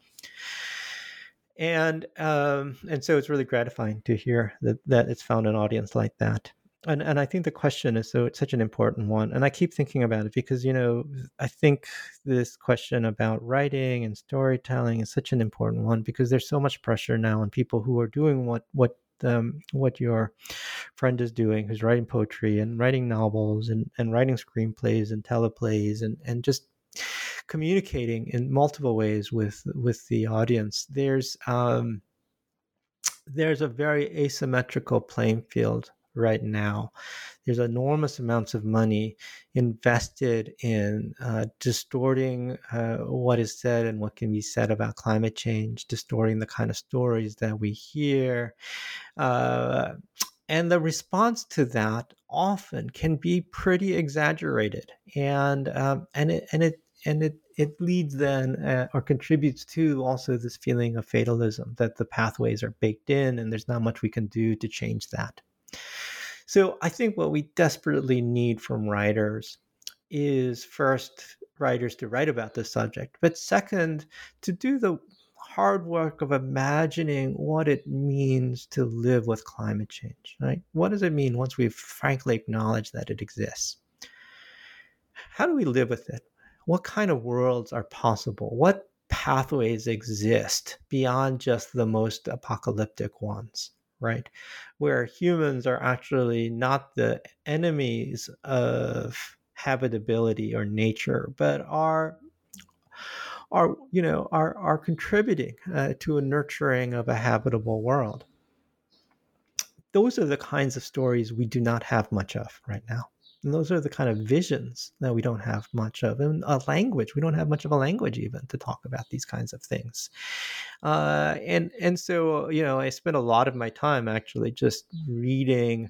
And um, and so it's really gratifying to hear that that it's found an audience like that. And and I think the question is so it's such an important one, and I keep thinking about it because you know I think this question about writing and storytelling is such an important one because there's so much pressure now on people who are doing what what um, what your friend is doing, who's writing poetry and writing novels and, and writing screenplays and teleplays and and just communicating in multiple ways with with the audience. There's um, there's a very asymmetrical playing field right now. There's enormous amounts of money invested in uh, distorting uh, what is said and what can be said about climate change, distorting the kind of stories that we hear. Uh, and the response to that often can be pretty exaggerated, and um, and it and it and it it leads then uh, or contributes to also this feeling of fatalism that the pathways are baked in and there's not much we can do to change that. So I think what we desperately need from writers is first writers to write about the subject, but second to do the hard work of imagining what it means to live with climate change, right? What does it mean once we've frankly acknowledged that it exists? How do we live with it? What kind of worlds are possible? What pathways exist beyond just the most apocalyptic ones? Right? Where humans are actually not the enemies of habitability or nature, but are are you know are are contributing uh, to a nurturing of a habitable world. Those are the kinds of stories we do not have much of right now. And those are the kind of visions that we don't have much of. And a language, we don't have much of a language even to talk about these kinds of things. Uh, and and so you know, I spent a lot of my time actually just reading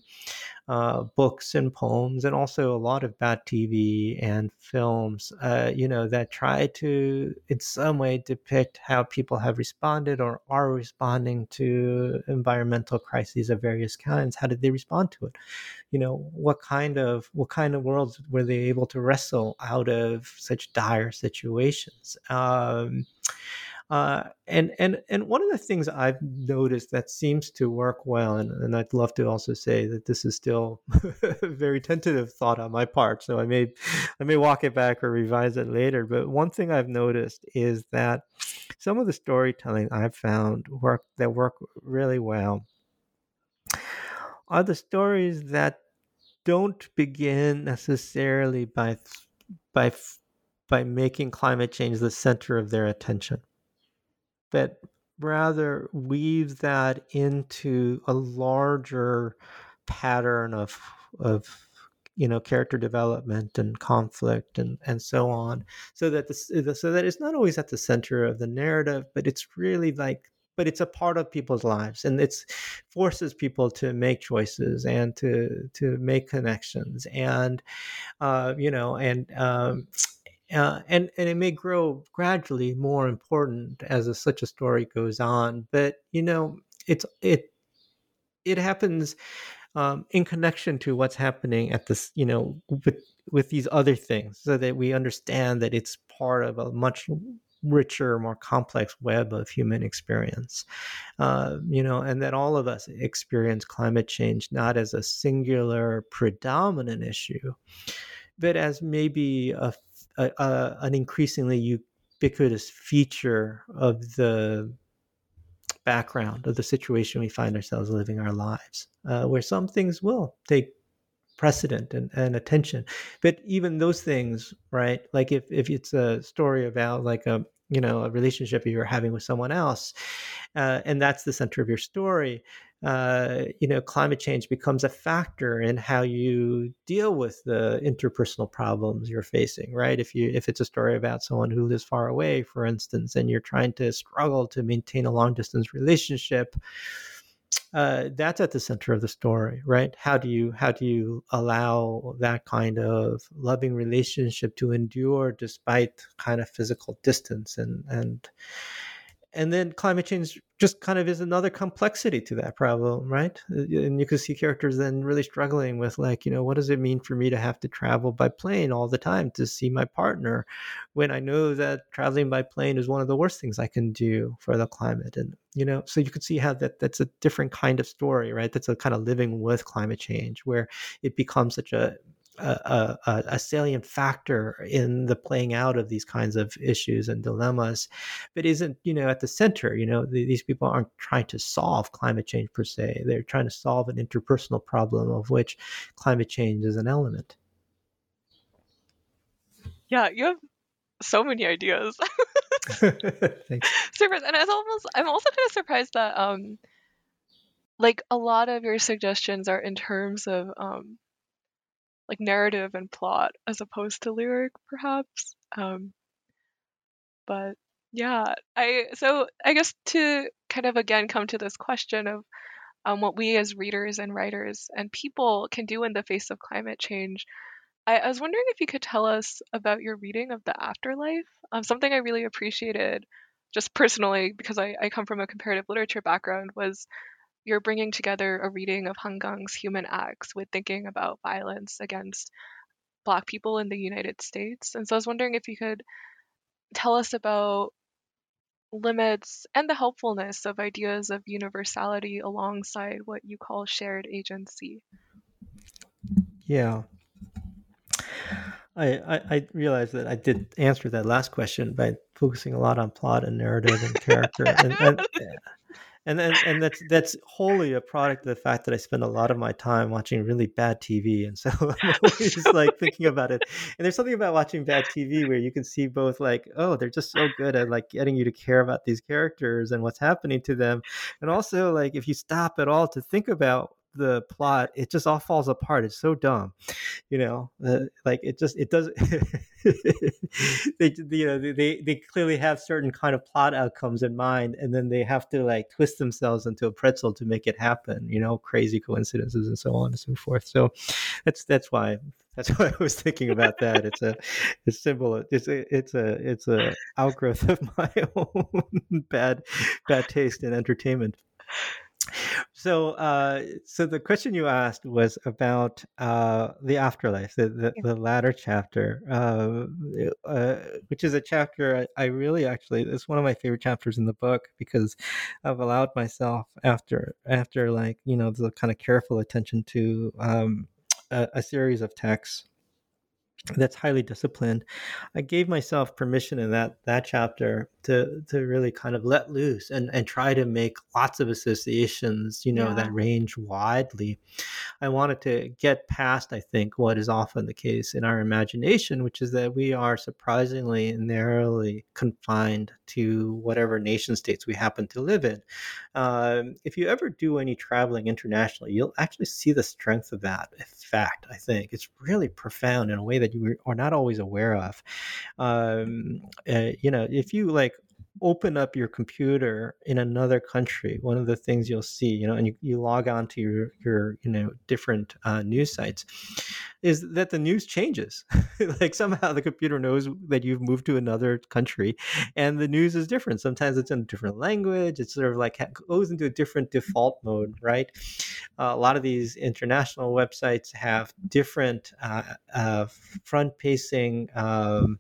uh, books and poems, and also a lot of bad TV and films, uh, you know, that try to, in some way, depict how people have responded or are responding to environmental crises of various kinds. How did they respond to it? You know, what kind of what kind of worlds were they able to wrestle out of such dire situations? Um, uh, and and and one of the things I've noticed that seems to work well, and, and I'd love to also say that this is still (laughs) very tentative thought on my part, so I may I may walk it back or revise it later. But one thing I've noticed is that some of the storytelling I've found work that work really well are the stories that don't begin necessarily by by by making climate change the center of their attention but rather weave that into a larger pattern of of you know character development and conflict and and so on so that the so that it's not always at the center of the narrative but it's really like but it's a part of people's lives and it's forces people to make choices and to to make connections and uh, you know and um, uh, and and it may grow gradually more important as a, such a story goes on. But you know, it's it it happens um, in connection to what's happening at this, you know, with with these other things, so that we understand that it's part of a much richer, more complex web of human experience. Uh, you know, and that all of us experience climate change not as a singular, predominant issue, but as maybe a a, a, an increasingly ubiquitous feature of the background of the situation we find ourselves living our lives, uh, where some things will take precedent and, and attention. But even those things, right? Like if, if it's a story about like a you know a relationship you're having with someone else, uh, and that's the center of your story, uh, you know, climate change becomes a factor in how you deal with the interpersonal problems you're facing, right? If you if it's a story about someone who lives far away, for instance, and you're trying to struggle to maintain a long distance relationship, uh, that's at the center of the story, right? How do you how do you allow that kind of loving relationship to endure despite kind of physical distance and and and then climate change just kind of is another complexity to that problem, right? Uh, and you can see characters then really struggling with like, you know, what does it mean for me to have to travel by plane all the time to see my partner when I know that traveling by plane is one of the worst things I can do for the climate and you know so you can see how that that's a different kind of story right that's a kind of living with climate change where it becomes such a a, a, a, salient factor in the playing out of these kinds of issues and dilemmas, but isn't you know at the center. You know the, these people aren't trying to solve climate change per se; they're trying to solve an interpersonal problem of which climate change is an element. Yeah, you have so many ideas. (laughs) (laughs) Thanks. Super, and it's almost I'm also kind of surprised that um like a lot of your suggestions are in terms of um like narrative and plot as opposed to lyric perhaps um but yeah i so i guess to kind of again come to this question of um, what we as readers and writers and people can do in the face of climate change I, I was wondering if you could tell us about your reading of the afterlife um, something i really appreciated just personally because I, I come from a comparative literature background was you're bringing together a reading of Han Kang's Human Acts with thinking about violence against Black people in the United States. And so I was wondering if you could tell us about limits and the helpfulness of ideas of universality alongside what you call shared agency. Yeah. I, I, I realized that I did answer that last question by focusing a lot on plot and narrative and character. and, and, (laughs) and then and that's that's wholly a product of the fact that I spend a lot of my time watching really bad TV, and so (laughs) I'm (laughs) always like thinking about it. (laughs) And there's something about watching bad TV where you can see both like, oh, they're just so good at like getting you to care about these characters and what's happening to them, and also like if you stop at all to think about the plot it just all falls apart it's so dumb you know like it just it does (laughs) they you know they they clearly have certain kind of plot outcomes in mind and then they have to like twist themselves into a pretzel to make it happen you know crazy coincidences and so on and so forth so that's that's why that's (laughs) why I was thinking about that. It's a, it's symbol. It's a, it's a, it's a outgrowth of (laughs) my own bad, bad taste in entertainment so uh, so the question you asked was about uh, the afterlife the, the, the latter chapter uh, uh, which is a chapter I, I, really actually it's one of my favorite chapters in the book because i've allowed myself after after like you know the kind of careful attention to um, a, a series of texts that's highly disciplined i gave myself permission in that that chapter to to really kind of let loose and and try to make lots of associations you know yeah. that range widely i wanted to get past i think what is often the case in our imagination which is that we are surprisingly narrowly confined to whatever nation states we happen to live in um, if you ever do any traveling internationally you'll actually see the strength of that effect i think it's really profound in a way that you are not always aware of. Um, uh, you know, if you like open up your computer in another country, one of the things you'll see, you know, and you, you log on to your, your you know, different uh, news sites, is that the news changes. (laughs) like somehow the computer knows that you've moved to another country and the news is different. Sometimes it's in a different language. It's sort of like goes into a different default mode, right? Uh, a lot of these international websites have different uh, uh front pacing um,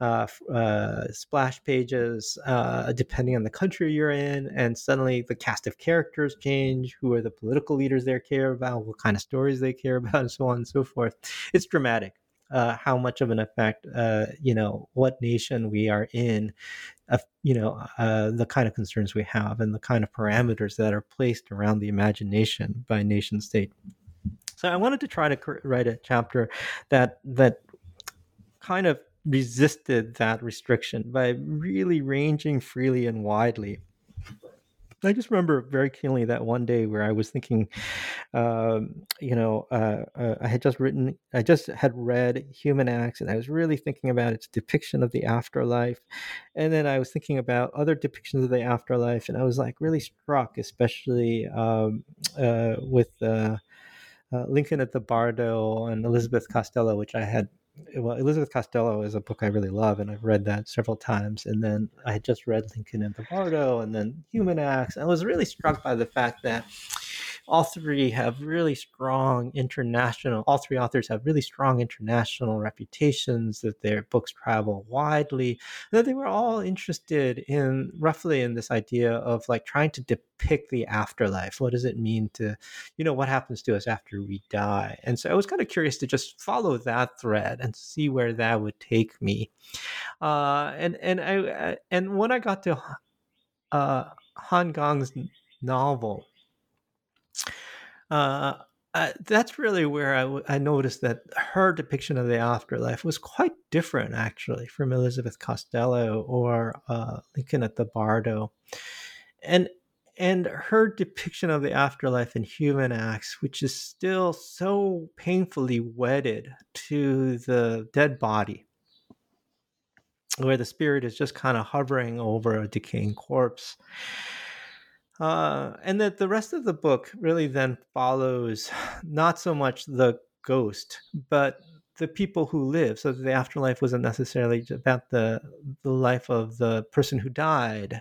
uh, uh, splash pages uh, depending on the country you're in, and suddenly the cast of characters change. Who are the political leaders they care about? What kind of stories they care (laughs) about, and so on and so forth. It's dramatic. Uh, how much of an effect, uh, you know, what nation we are in, uh, you know, uh, the kind of concerns we have, and the kind of parameters that are placed around the imagination by nation state. So I wanted to try to write a chapter that that kind of resisted that restriction by really ranging freely and widely. I just remember very keenly that one day where I was thinking, um, you know, uh, uh, I had just written, I just had read Human Acts, and I was really thinking about its depiction of the afterlife. And then I was thinking about other depictions of the afterlife, and I was like really struck, especially um, uh, with uh, uh, Lincoln at the Bardo and Elizabeth Costello, which I had well, Elizabeth Costello is a book I really love, and I've read that several times. And then I had just read Lincoln in the Bardo, and then Human Acts. I was really struck by the fact that all three have really strong international all three authors have really strong international reputations that their books travel widely that they were all interested in roughly in this idea of like trying to depict the afterlife. What does it mean to you know what happens to us after we die? And so i was kind of curious to just follow that thread and see where that would take me. Uh, and and i and when i got to uh, Han Kang's novel uh, that's really where I, w- I noticed that her depiction of the afterlife was quite different, actually, from Elizabeth Costello or uh, Lincoln at the Bardo, and and her depiction of the afterlife in Human Acts, which is still so painfully wedded to the dead body, where the spirit is just kind of hovering over a decaying corpse uh, and that the rest of the book really then follows (sighs) not so much the ghost, but the people who live. So the afterlife wasn't necessarily about the the life of the person who died,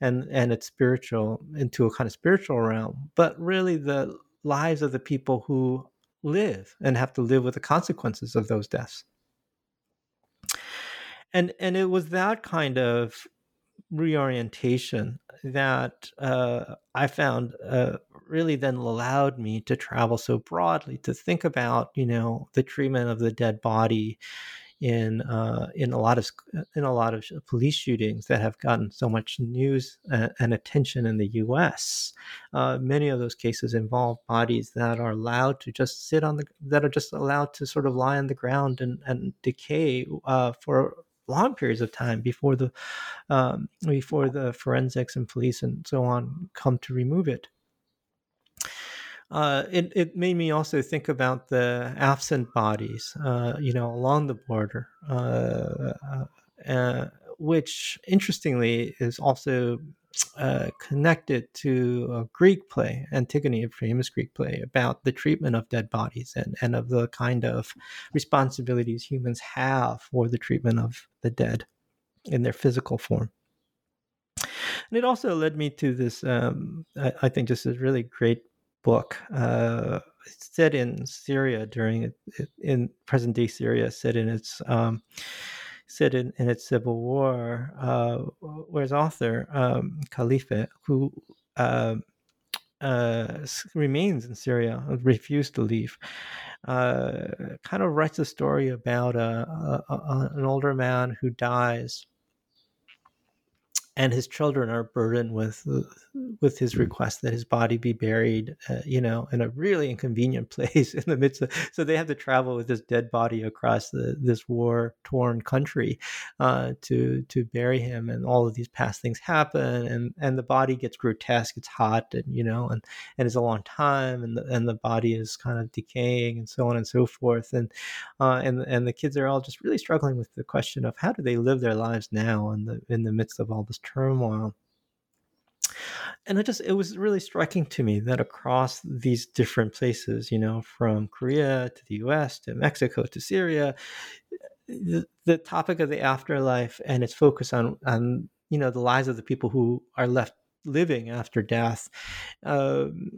and and it's spiritual into a kind of spiritual realm, but really the lives of the people who live and have to live with the consequences of those deaths. And and it was that kind of reorientation that uh, I found uh, really then allowed me to travel so broadly to think about you know the treatment of the dead body in uh, in a lot of in a lot of police shootings that have gotten so much news and, and attention in the U.S. Uh, many of those cases involve bodies that are allowed to just sit on the that are just allowed to sort of lie on the ground and, and decay uh, for long periods of time before the um, before the forensics and police and so on come to remove it. Uh, it, it made me also think about the absent bodies, uh, you know, along the border, uh, uh which interestingly is also uh, connected to a Greek play, Antigone, a famous Greek play, about the treatment of dead bodies and, and of the kind of responsibilities humans have for the treatment of the dead in their physical form. And it also led me to this, um, I, I, think, just a really great book uh, set in Syria during in present day Syria, set in its um, set in, in its civil war, uh, whereas author um, Khalifa, who uh, uh, remains in Syria, refused to leave, uh, kind of writes a story about a, a, a, an older man who dies and his children are burdened with with his request that his body be buried, uh, you know, in a really inconvenient (laughs) place in the midst of. So they have to travel with this dead body across the, this war torn country uh, to to bury him, and all of these past things happen, and and the body gets grotesque. It's hot, and you know, and and it's a long time, and the, and the body is kind of decaying, and so on and so forth, and uh, and and the kids are all just really struggling with the question of how do they live their lives now in the in the midst of all this turmoil. And it just it was really striking to me that across these different places you know from korea to the us to mexico to syria the, the topic of the afterlife and its focus on on you know the lives of the people who are left living after death um,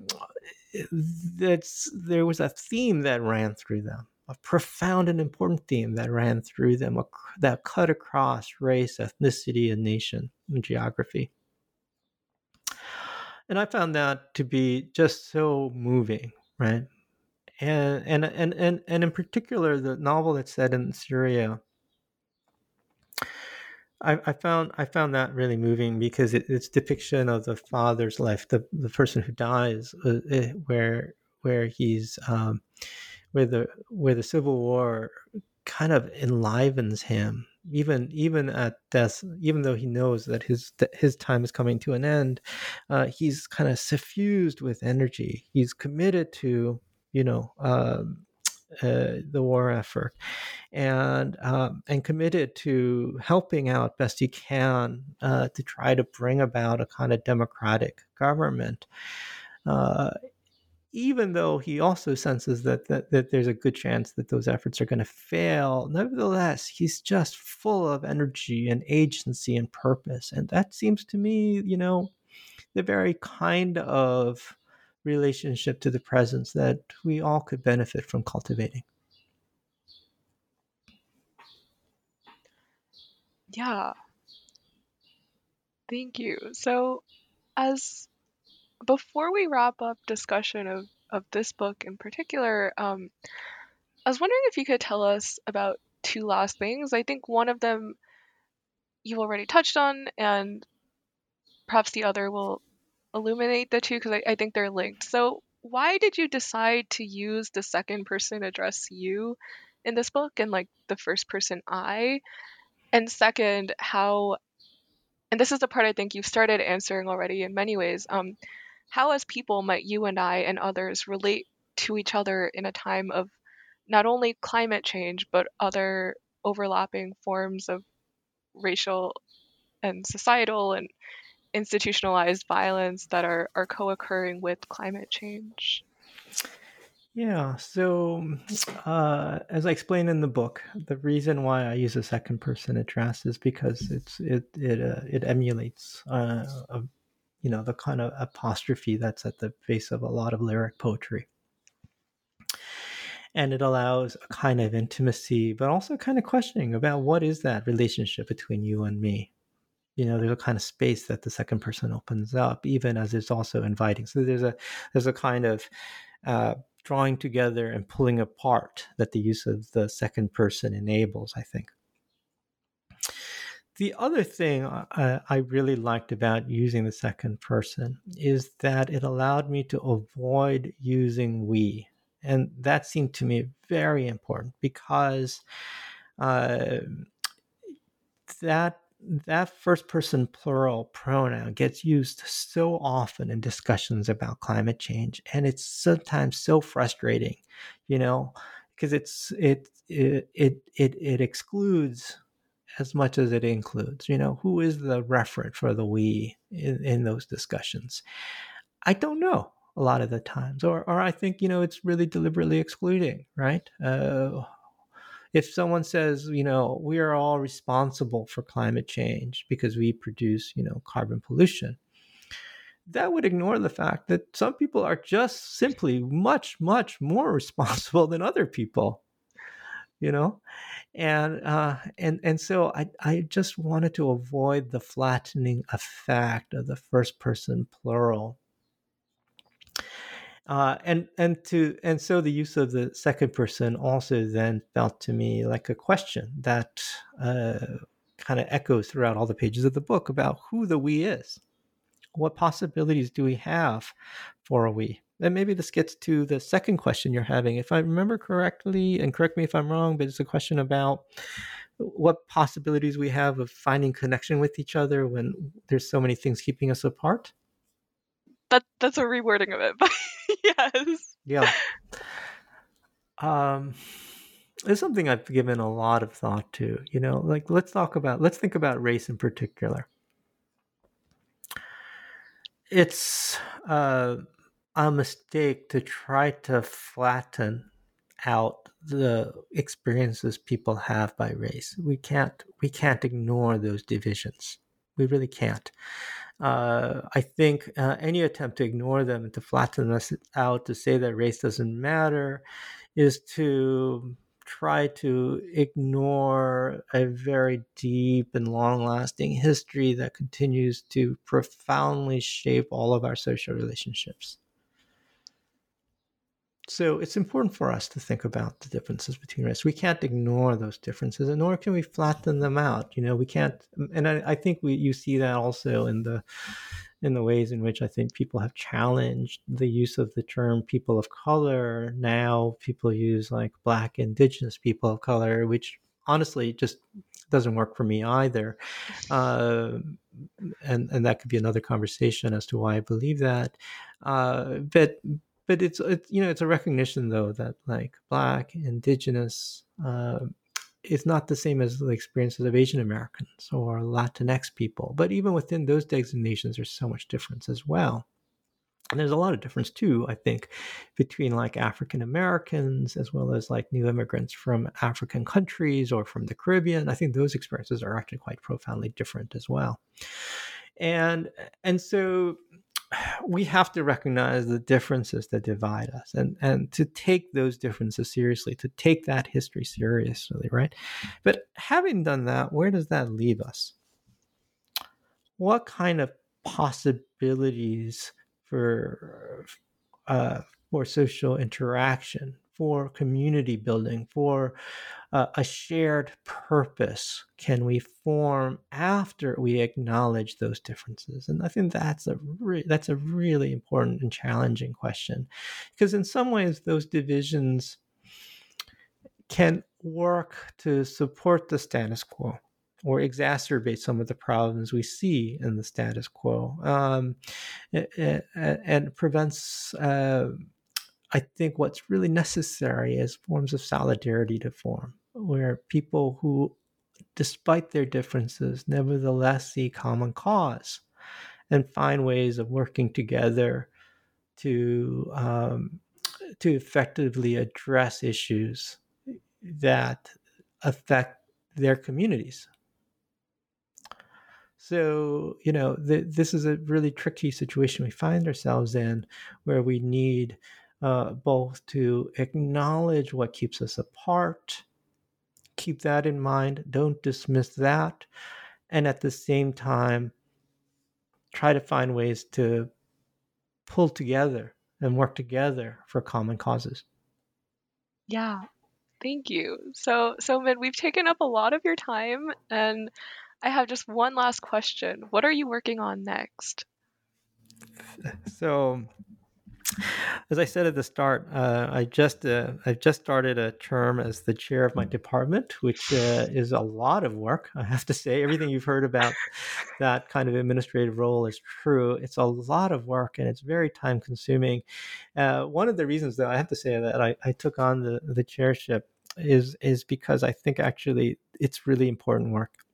that's there was a theme that ran through them a profound and important theme that ran through them, that cut across race, ethnicity, and nation and geography. And I found that to be just so moving, right? And and and and, and in particular, the novel that's set in Syria. I, I found I found that really moving because it, its depiction of the father's life, the, the person who dies, uh, eh, where where he's um, where the where the Civil War kind of enlivens him even even at death even though he knows that his his time is coming to an end uh, he's kind of suffused with energy. He's committed to you know um, uh, the war effort and um, and committed to helping out best he can uh, to try to bring about a kind of democratic government. Uh, even though he also senses that, that, that there's a good chance that those efforts are going to fail, nevertheless, he's just full of energy and agency and purpose. And that seems to me, you know, the very kind of relationship to the presence that we all could benefit from cultivating. Yeah. Thank you. So, as before we wrap up discussion of, of this book in particular, um, I was wondering if you could tell us about two last things. I think one of them you've already touched on, and perhaps the other will illuminate the two because I, I think they're linked. So, why did you decide to use the second person address you in this book and like the first person I? And second, how and this is the part I think you've started answering already in many ways. Um, how, as people, might you and I and others relate to each other in a time of not only climate change, but other overlapping forms of racial and societal and institutionalized violence that are, are co occurring with climate change? Yeah. So, uh, as I explain in the book, the reason why I use a second person address is because it's it it uh, it emulates uh, a, you know the kind of apostrophe that's at the base of a lot of lyric poetry, and it allows a kind of intimacy, but also kind of questioning about what is that relationship between you and me. You know, there's a kind of space that the second person opens up, even as it's also inviting. So there's a there's a kind of uh, drawing together and pulling apart that the use of the second person enables, I think. The other thing I, I really liked about using the second person is that it allowed me to avoid using we. And that seemed to me very important because uh, that that first person plural pronoun gets used so often in discussions about climate change and it's sometimes so frustrating you know because it's it it it it, it excludes as much as it includes you know who is the referent for the we in, in those discussions i don't know a lot of the times or or i think you know it's really deliberately excluding right uh, if someone says, you know, we are all responsible for climate change because we produce, you know, carbon pollution, that would ignore the fact that some people are just simply much, much more (laughs) responsible than other people. You know, and uh, and and so I I just wanted to avoid the flattening effect of the first person plural uh, and and to and so the use of the second person also then felt to me like a question that uh, kind of echoes throughout all the pages of the book about who the we is. What possibilities do we have for a we? And maybe this gets to the second question you're having. If I remember correctly, and correct me if I'm wrong, but it's a question about what possibilities we have of finding connection with each other when there's so many things keeping us apart. That that's a rewording of it, but (laughs) yes. Yeah. Um, it's something I've given a lot of thought to. You know, like let's talk about let's think about race in particular. It's uh, a mistake to try to flatten out the experiences people have by race. We can't we can't ignore those divisions. We really can't uh, I think uh, any attempt to ignore them and to flatten us out to say that race doesn't matter is to try to ignore a very deep and long lasting history that continues to profoundly shape all of our social relationships. So it's important for us to think about the differences between race. We can't ignore those differences, and nor can we flatten them out. You know, we can't. And I, I think we you see that also in the in the ways in which I think people have challenged the use of the term people of color. Now people use like black indigenous people of color, which honestly just doesn't work for me either. Uh, and and that could be another conversation as to why I believe that. Uh, but but it's it's you know it's a recognition though that like black indigenous uh, is not the same as the experiences of asian americans or latinx people but even within those designations there's so much difference as well And there's a lot of difference too, I think, between like African Americans as well as like new immigrants from African countries or from the Caribbean. I think those experiences are actually quite profoundly different as well. And and so we have to recognize the differences that divide us and, and to take those differences seriously, to take that history seriously, right? But having done that, where does that leave us? What kind of possibilities for uh, for social interaction, for community building, for uh, a shared purpose can we form after we acknowledge those differences? And I think that's a re- that's a really important and challenging question, because in some ways those divisions can work to support the status quo or exacerbate some of the problems we see in the status quo um, and, prevents uh, I think what's really necessary is forms of solidarity to form, where people who, despite their differences, nevertheless see common cause and find ways of working together to um, to effectively address issues that affect their communities. So, you know, th- this is a really tricky situation we find ourselves in where we need uh, both to acknowledge what keeps us apart, keep that in mind, don't dismiss that, and at the same time, try to find ways to pull together and work together for common causes. Yeah, thank you. So, so Min, we've taken up a lot of your time, and I have just one last question. What are you working on next? (laughs) So, as I said at the start, uh, I just uh, I've just started a term as the chair of my department, which uh, is a lot of work. I have to say, everything you've heard about (laughs) that kind of administrative role is true. It's a lot of work and it's very time consuming. Uh, one of the reasons, though, I have to say that I, I took on the the chairship is is because I think actually it's really important work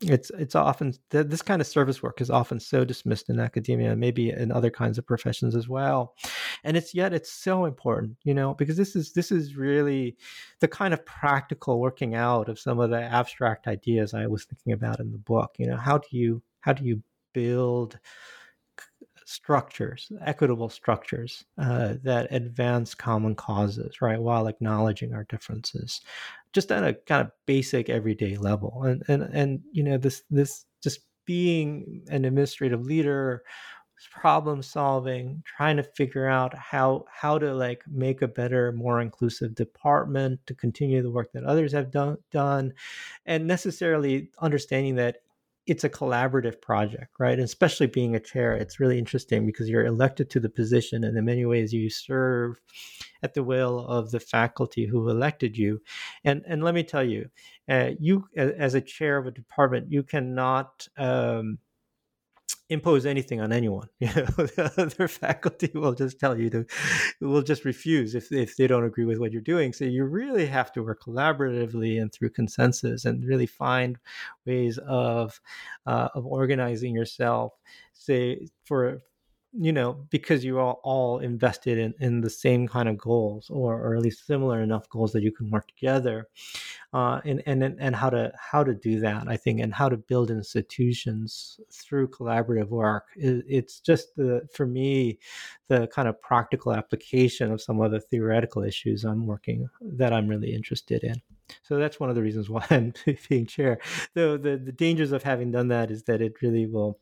it's it's often this kind of service work is often so dismissed in academia maybe in other kinds of professions as well and it's yet it's so important you know because this is this is really the kind of practical working out of some of the abstract ideas i was thinking about in the book you know how do you how do you build structures, equitable structures uh, that advance common causes, right, while acknowledging our differences, just at a kind of basic everyday level. And and and you know this this just being an administrative leader problem solving trying to figure out how how to like make a better more inclusive department to continue the work that others have done done and necessarily understanding that it's a collaborative project, right? And especially being a chair, it's really interesting because you're elected to the position, and in many ways, you serve at the will of the faculty who elected you. And and let me tell you, uh, you as a chair of a department, you cannot. Um, impose anything on anyone. (laughs) You know, faculty will just tell you to, will just refuse if, if they don't agree with what you're doing. So you really have to work collaboratively and through consensus and really find ways of, uh, of organizing yourself. Say for you know, because you are all invested in, in the same kind of goals or, or at least similar enough goals that you can work together. Uh, and, and, and how to, how to do that, I think, and how to build institutions through collaborative work. It, it's just the, for me, the kind of practical application of some of the theoretical issues I'm working that I'm really interested in. So that's one of the reasons (laughs) why I'm being chair. Though the, the dangers of having done that is that it really will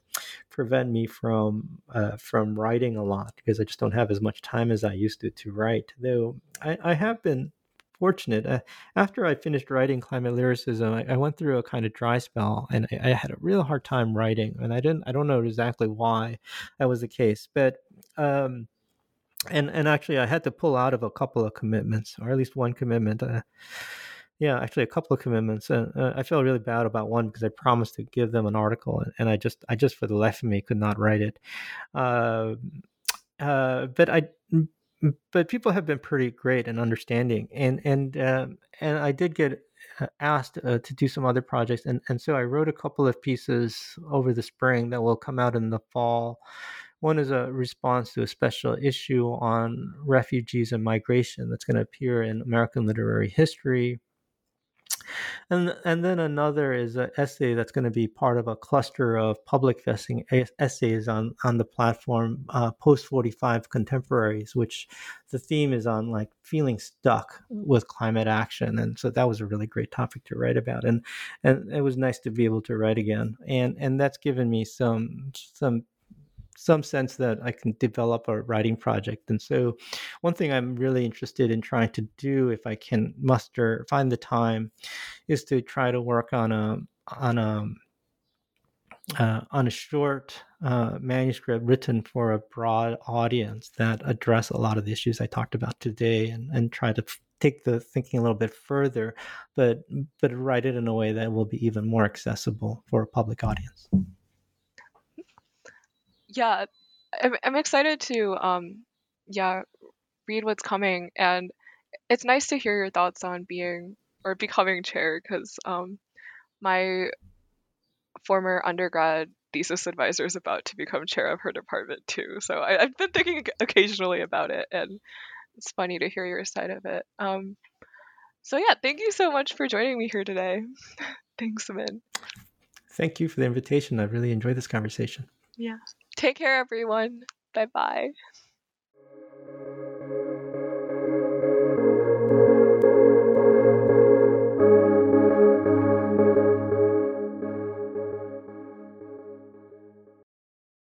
prevent me from uh, from writing a lot because I just don't have as much time as I used to to write. Though I, I have been fortunate. Uh, after I finished writing climate lyricism, I, I, went through a kind of dry spell, and I, I, had a real hard time writing. And I didn't, I don't know exactly why that was the case, but um, and and actually, I had to pull out of a couple of commitments, or at least one commitment. Uh, yeah, actually, a couple of commitments, and uh, I feel really bad about one because I promised to give them an article, and, and I just, I just for the life of me could not write it. Uh, uh, but I, but people have been pretty great and understanding, and and um, and I did get uh, asked uh, to do some other projects, and and so I wrote a couple of pieces over the spring that will come out in the fall One is a response to a special issue on refugees and migration that's going to appear in American Literary History and and then another is an essay that's going to be part of a cluster of public facing essays on on the platform uh, post 45 contemporaries which the theme is on like feeling stuck with climate action. And so that was a really great topic to write about. And and it was nice to be able to write again. And and that's given me some some some sense that I can develop a writing project. And so, one thing I'm really interested in trying to do, if I can muster, find the time, is to try to work on a on a uh, on a short uh, manuscript written for a broad audience that address a lot of the issues I talked about today, and, and try to f- take the thinking a little bit further, but but write it in a way that will be even more accessible for a public audience yeah, I'm, I'm excited to um yeah read what's coming, and it's nice to hear your thoughts on being or becoming chair because um my former undergrad thesis advisor is about to become chair of her department too. So I, have been thinking occasionally about it, and it's funny to hear your side of it. Um, so yeah, thank you so much for joining me here today. (laughs) Thanks, Min. Thank you for the invitation. I really enjoyed this conversation. Yeah. Take care, everyone. Bye bye.